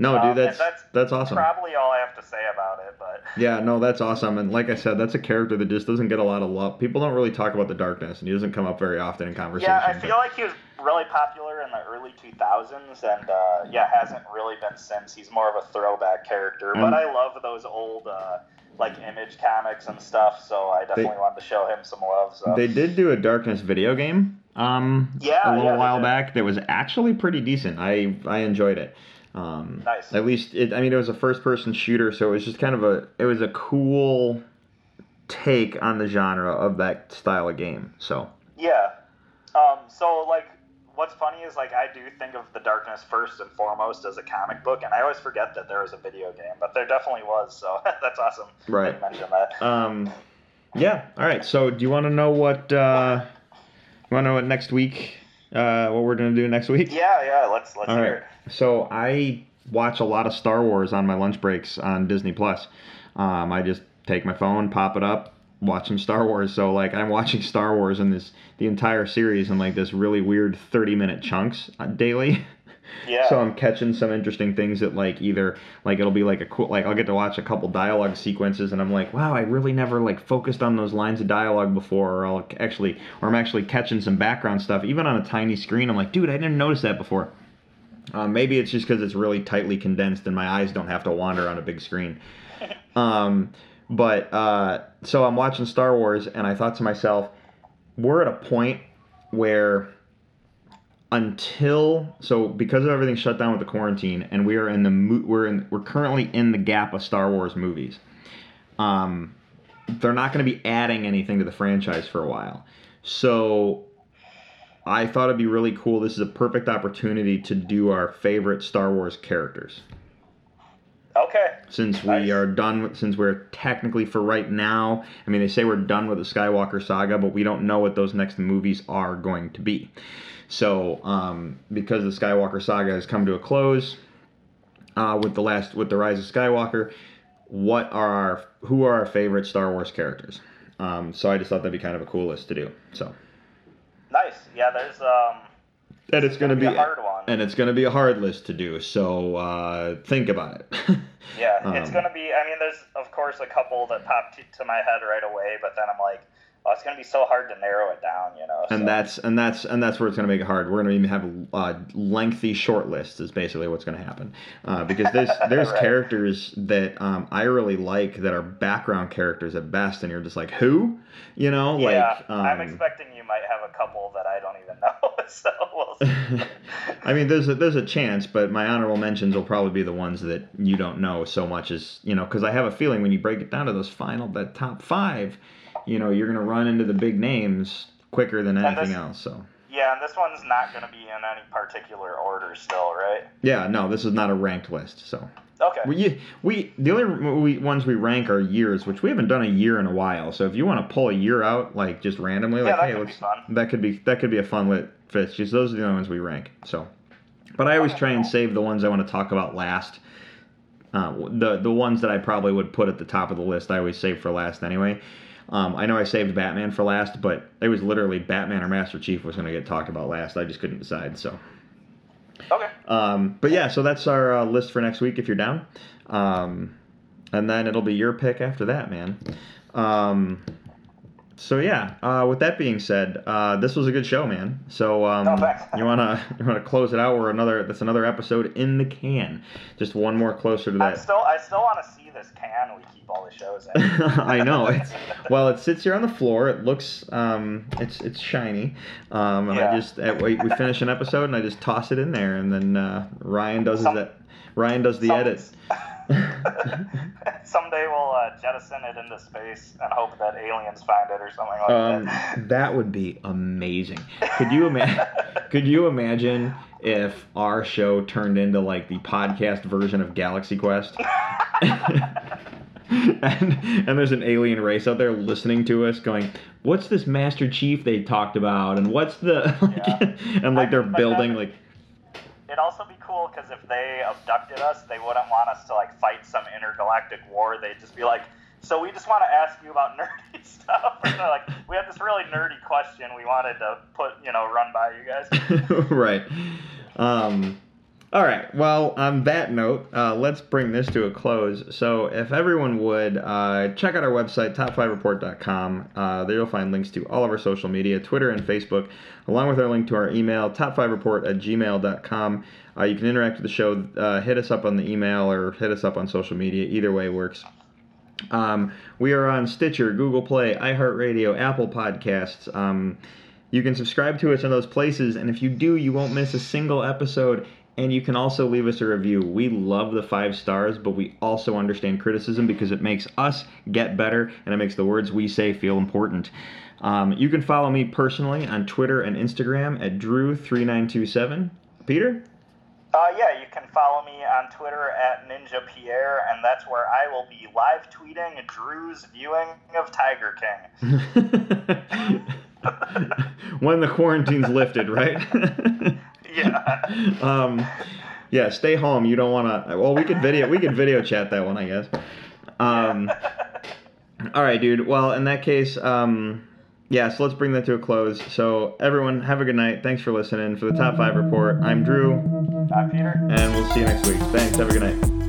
No, Um, dude, and that's that's that's awesome. Probably all I have to say about it, but Yeah, no, that's awesome. And like I said, that's a character that just doesn't get a lot of love. People don't really talk about the darkness, and he doesn't come up very often in conversation. yeah, I but- feel like he was really popular in the early 2000s, and uh, yeah, hasn't really been since. He's more of a throwback character, Mm. but I love those old uh, like image comics and stuff, so I definitely wanted to show him some love. So They did do a Darkness video game um, Yeah, a little yeah, while back that was actually pretty decent. I I enjoyed it. Um, Nice. At least it, I mean it was a first person shooter, so it was just kind of a it was a cool take on the genre of that style of game. So Yeah. Um, so like what's funny is like I do think of the darkness first and foremost as a comic book and I always forget that there was a video game, but there definitely was, so <laughs> that's awesome. Right. that you mentioned that. um, yeah. All right. So do you want to know what uh, you want to know what next week uh, what we're gonna do next week? Yeah, yeah, let's let's All hear right. it. So I watch a lot of Star Wars on my lunch breaks on Disney Plus. Um, I just take my phone, pop it up, watch some Star Wars. So like I'm <laughs> watching Star Wars in this the entire series in like this really weird 30 minute chunks uh, daily. <laughs> Yeah. So I'm catching some interesting things that like either like it'll be like a cool like I'll get to watch a couple dialogue sequences and I'm like wow I really never like focused on those lines of dialogue before or I'll actually or I'm actually catching some background stuff even on a tiny screen I'm like dude I didn't notice that before. Uh, maybe it's just because it's really tightly condensed and my eyes don't have to wander on a big screen. <laughs> Um, but uh, so I'm watching Star Wars and I thought to myself, we're at a point where until so because of everything shut down with the quarantine and we are in the mo- we're in we're currently in the gap of Star Wars movies. Um, they're not going to be adding anything to the franchise for a while. So I thought it'd be really cool. This is a perfect opportunity to do our favorite Star Wars characters. Okay. Since we Nice. are done with, since we're technically for right now, I mean, they say we're done with the Skywalker saga, but we don't know what those next movies are going to be. So, um, because the Skywalker saga has come to a close uh, with the last, with the Rise of Skywalker, what are our, who are our favorite Star Wars characters? Um, so I just thought that'd be kind of a cool list to do. So, Nice. Yeah, there's um and it's going to be be a hard one. and it's going to be a hard list to do. So uh, think about it. <laughs> Yeah, it's Um, gonna be. I mean, there's of course a couple that popped to my head right away, but then I'm like, oh, it's gonna be so hard to narrow it down, you know. and so. that's and that's and that's where it's going to make it hard. We're going to even have a uh, lengthy short list is basically what's going to happen uh, because there's <laughs> there's Right. characters that um, I really like that are background characters at best, and you're just like who, you know, yeah, like um, I'm expecting you might have a couple that I don't even know. <laughs> so we'll see. <laughs> I mean, there's a, there's a chance, but my honorable mentions will probably be the ones that you don't know so much as you know, because I have a feeling when you break it down to those final, that top five, you know, you're gonna run into the big names quicker than anything this- else. So yeah, and this one's not gonna be in any particular order still, right? yeah, no, this is not a ranked list. So Okay. we we the only we, ones we rank are years, which we haven't done a year in a while. So if you want to pull a year out like just randomly, Yeah, like that hey, could let's fun. that could be that could be a fun lit fist. Just those are the only ones we rank. So, but I always try and save the ones I want to talk about last. Uh, the the ones that I probably would put at the top of the list, I always save for last anyway. Um, I know I saved Batman for last, but it was literally Batman or Master Chief was going to get talked about last. I just couldn't decide. So, Okay. um, but yeah, so that's our uh, list for next week if you're down. Um, and then it'll be your pick after that, man. Um, so yeah. Uh, with that being said, uh, this was a good show, man. So um, thanks. you wanna <laughs> you wanna close it out? We're another that's another episode in the can. Just one more closer to that. That. still I still want to see this can we keep all the shows in. <laughs> I know. It's, <laughs> well, it sits here on the floor. It looks, um, it's it's shiny. Um, and I just we, we finish an episode and I just toss it in there, and then uh, Ryan does Some- that. Ryan does the Some- edit. Someday we'll uh, jettison it into space and hope that aliens find it or something like Um, that. <laughs> that would be amazing. Could you imagine? <laughs> could you imagine if our show turned into like the podcast version of Galaxy Quest? <laughs> and and there's an alien race out there listening to us, going, "What's this Master Chief they talked about? And what's the?" Yeah. and like they're I- building like. It'd also be cool because if they abducted us, they wouldn't want us to like fight some intergalactic war. They'd just be like, "So we just want to ask you about <laughs> nerdy stuff." <laughs> They're like, "We have this really nerdy question we wanted to put, you know, run by you guys." <laughs> right. Um, all right. Well, on that note, uh, let's bring this to a close. So, if everyone would uh, check out our website, top5report.com. Uh, there you'll find links to all of our social media, Twitter and Facebook, along with our link to our email, top5report at gmail.com. Uh, you can interact with the show. Uh, hit us up on the email or hit us up on social media. Either way works. Um, we are on Stitcher, Google Play, iHeartRadio, Apple Podcasts. Um, you can subscribe to us in those places, and if you do, you won't miss a single episode. And you can also leave us a review. We love the five stars, but we also understand criticism because it makes us get better and it makes the words we say feel important. Um, you can follow me personally on Twitter and Instagram at Drew3927. Peter? Uh, yeah, you can follow me on Twitter at Ninja Pierre, and that's where I will be live tweeting Drew's viewing of Tiger King. <laughs> when the quarantine's lifted, right? <laughs> Yeah. <laughs> um, yeah, stay home. You don't want to. Well, we could video. We could video chat that one, I guess. Um, all right, dude. Well, in that case, um, yeah. So let's bring that to a close. So everyone, have a good night. Thanks for listening. For the top five report, I'm Drew, I'm Peter. and we'll see you next week. Thanks. Have a good night.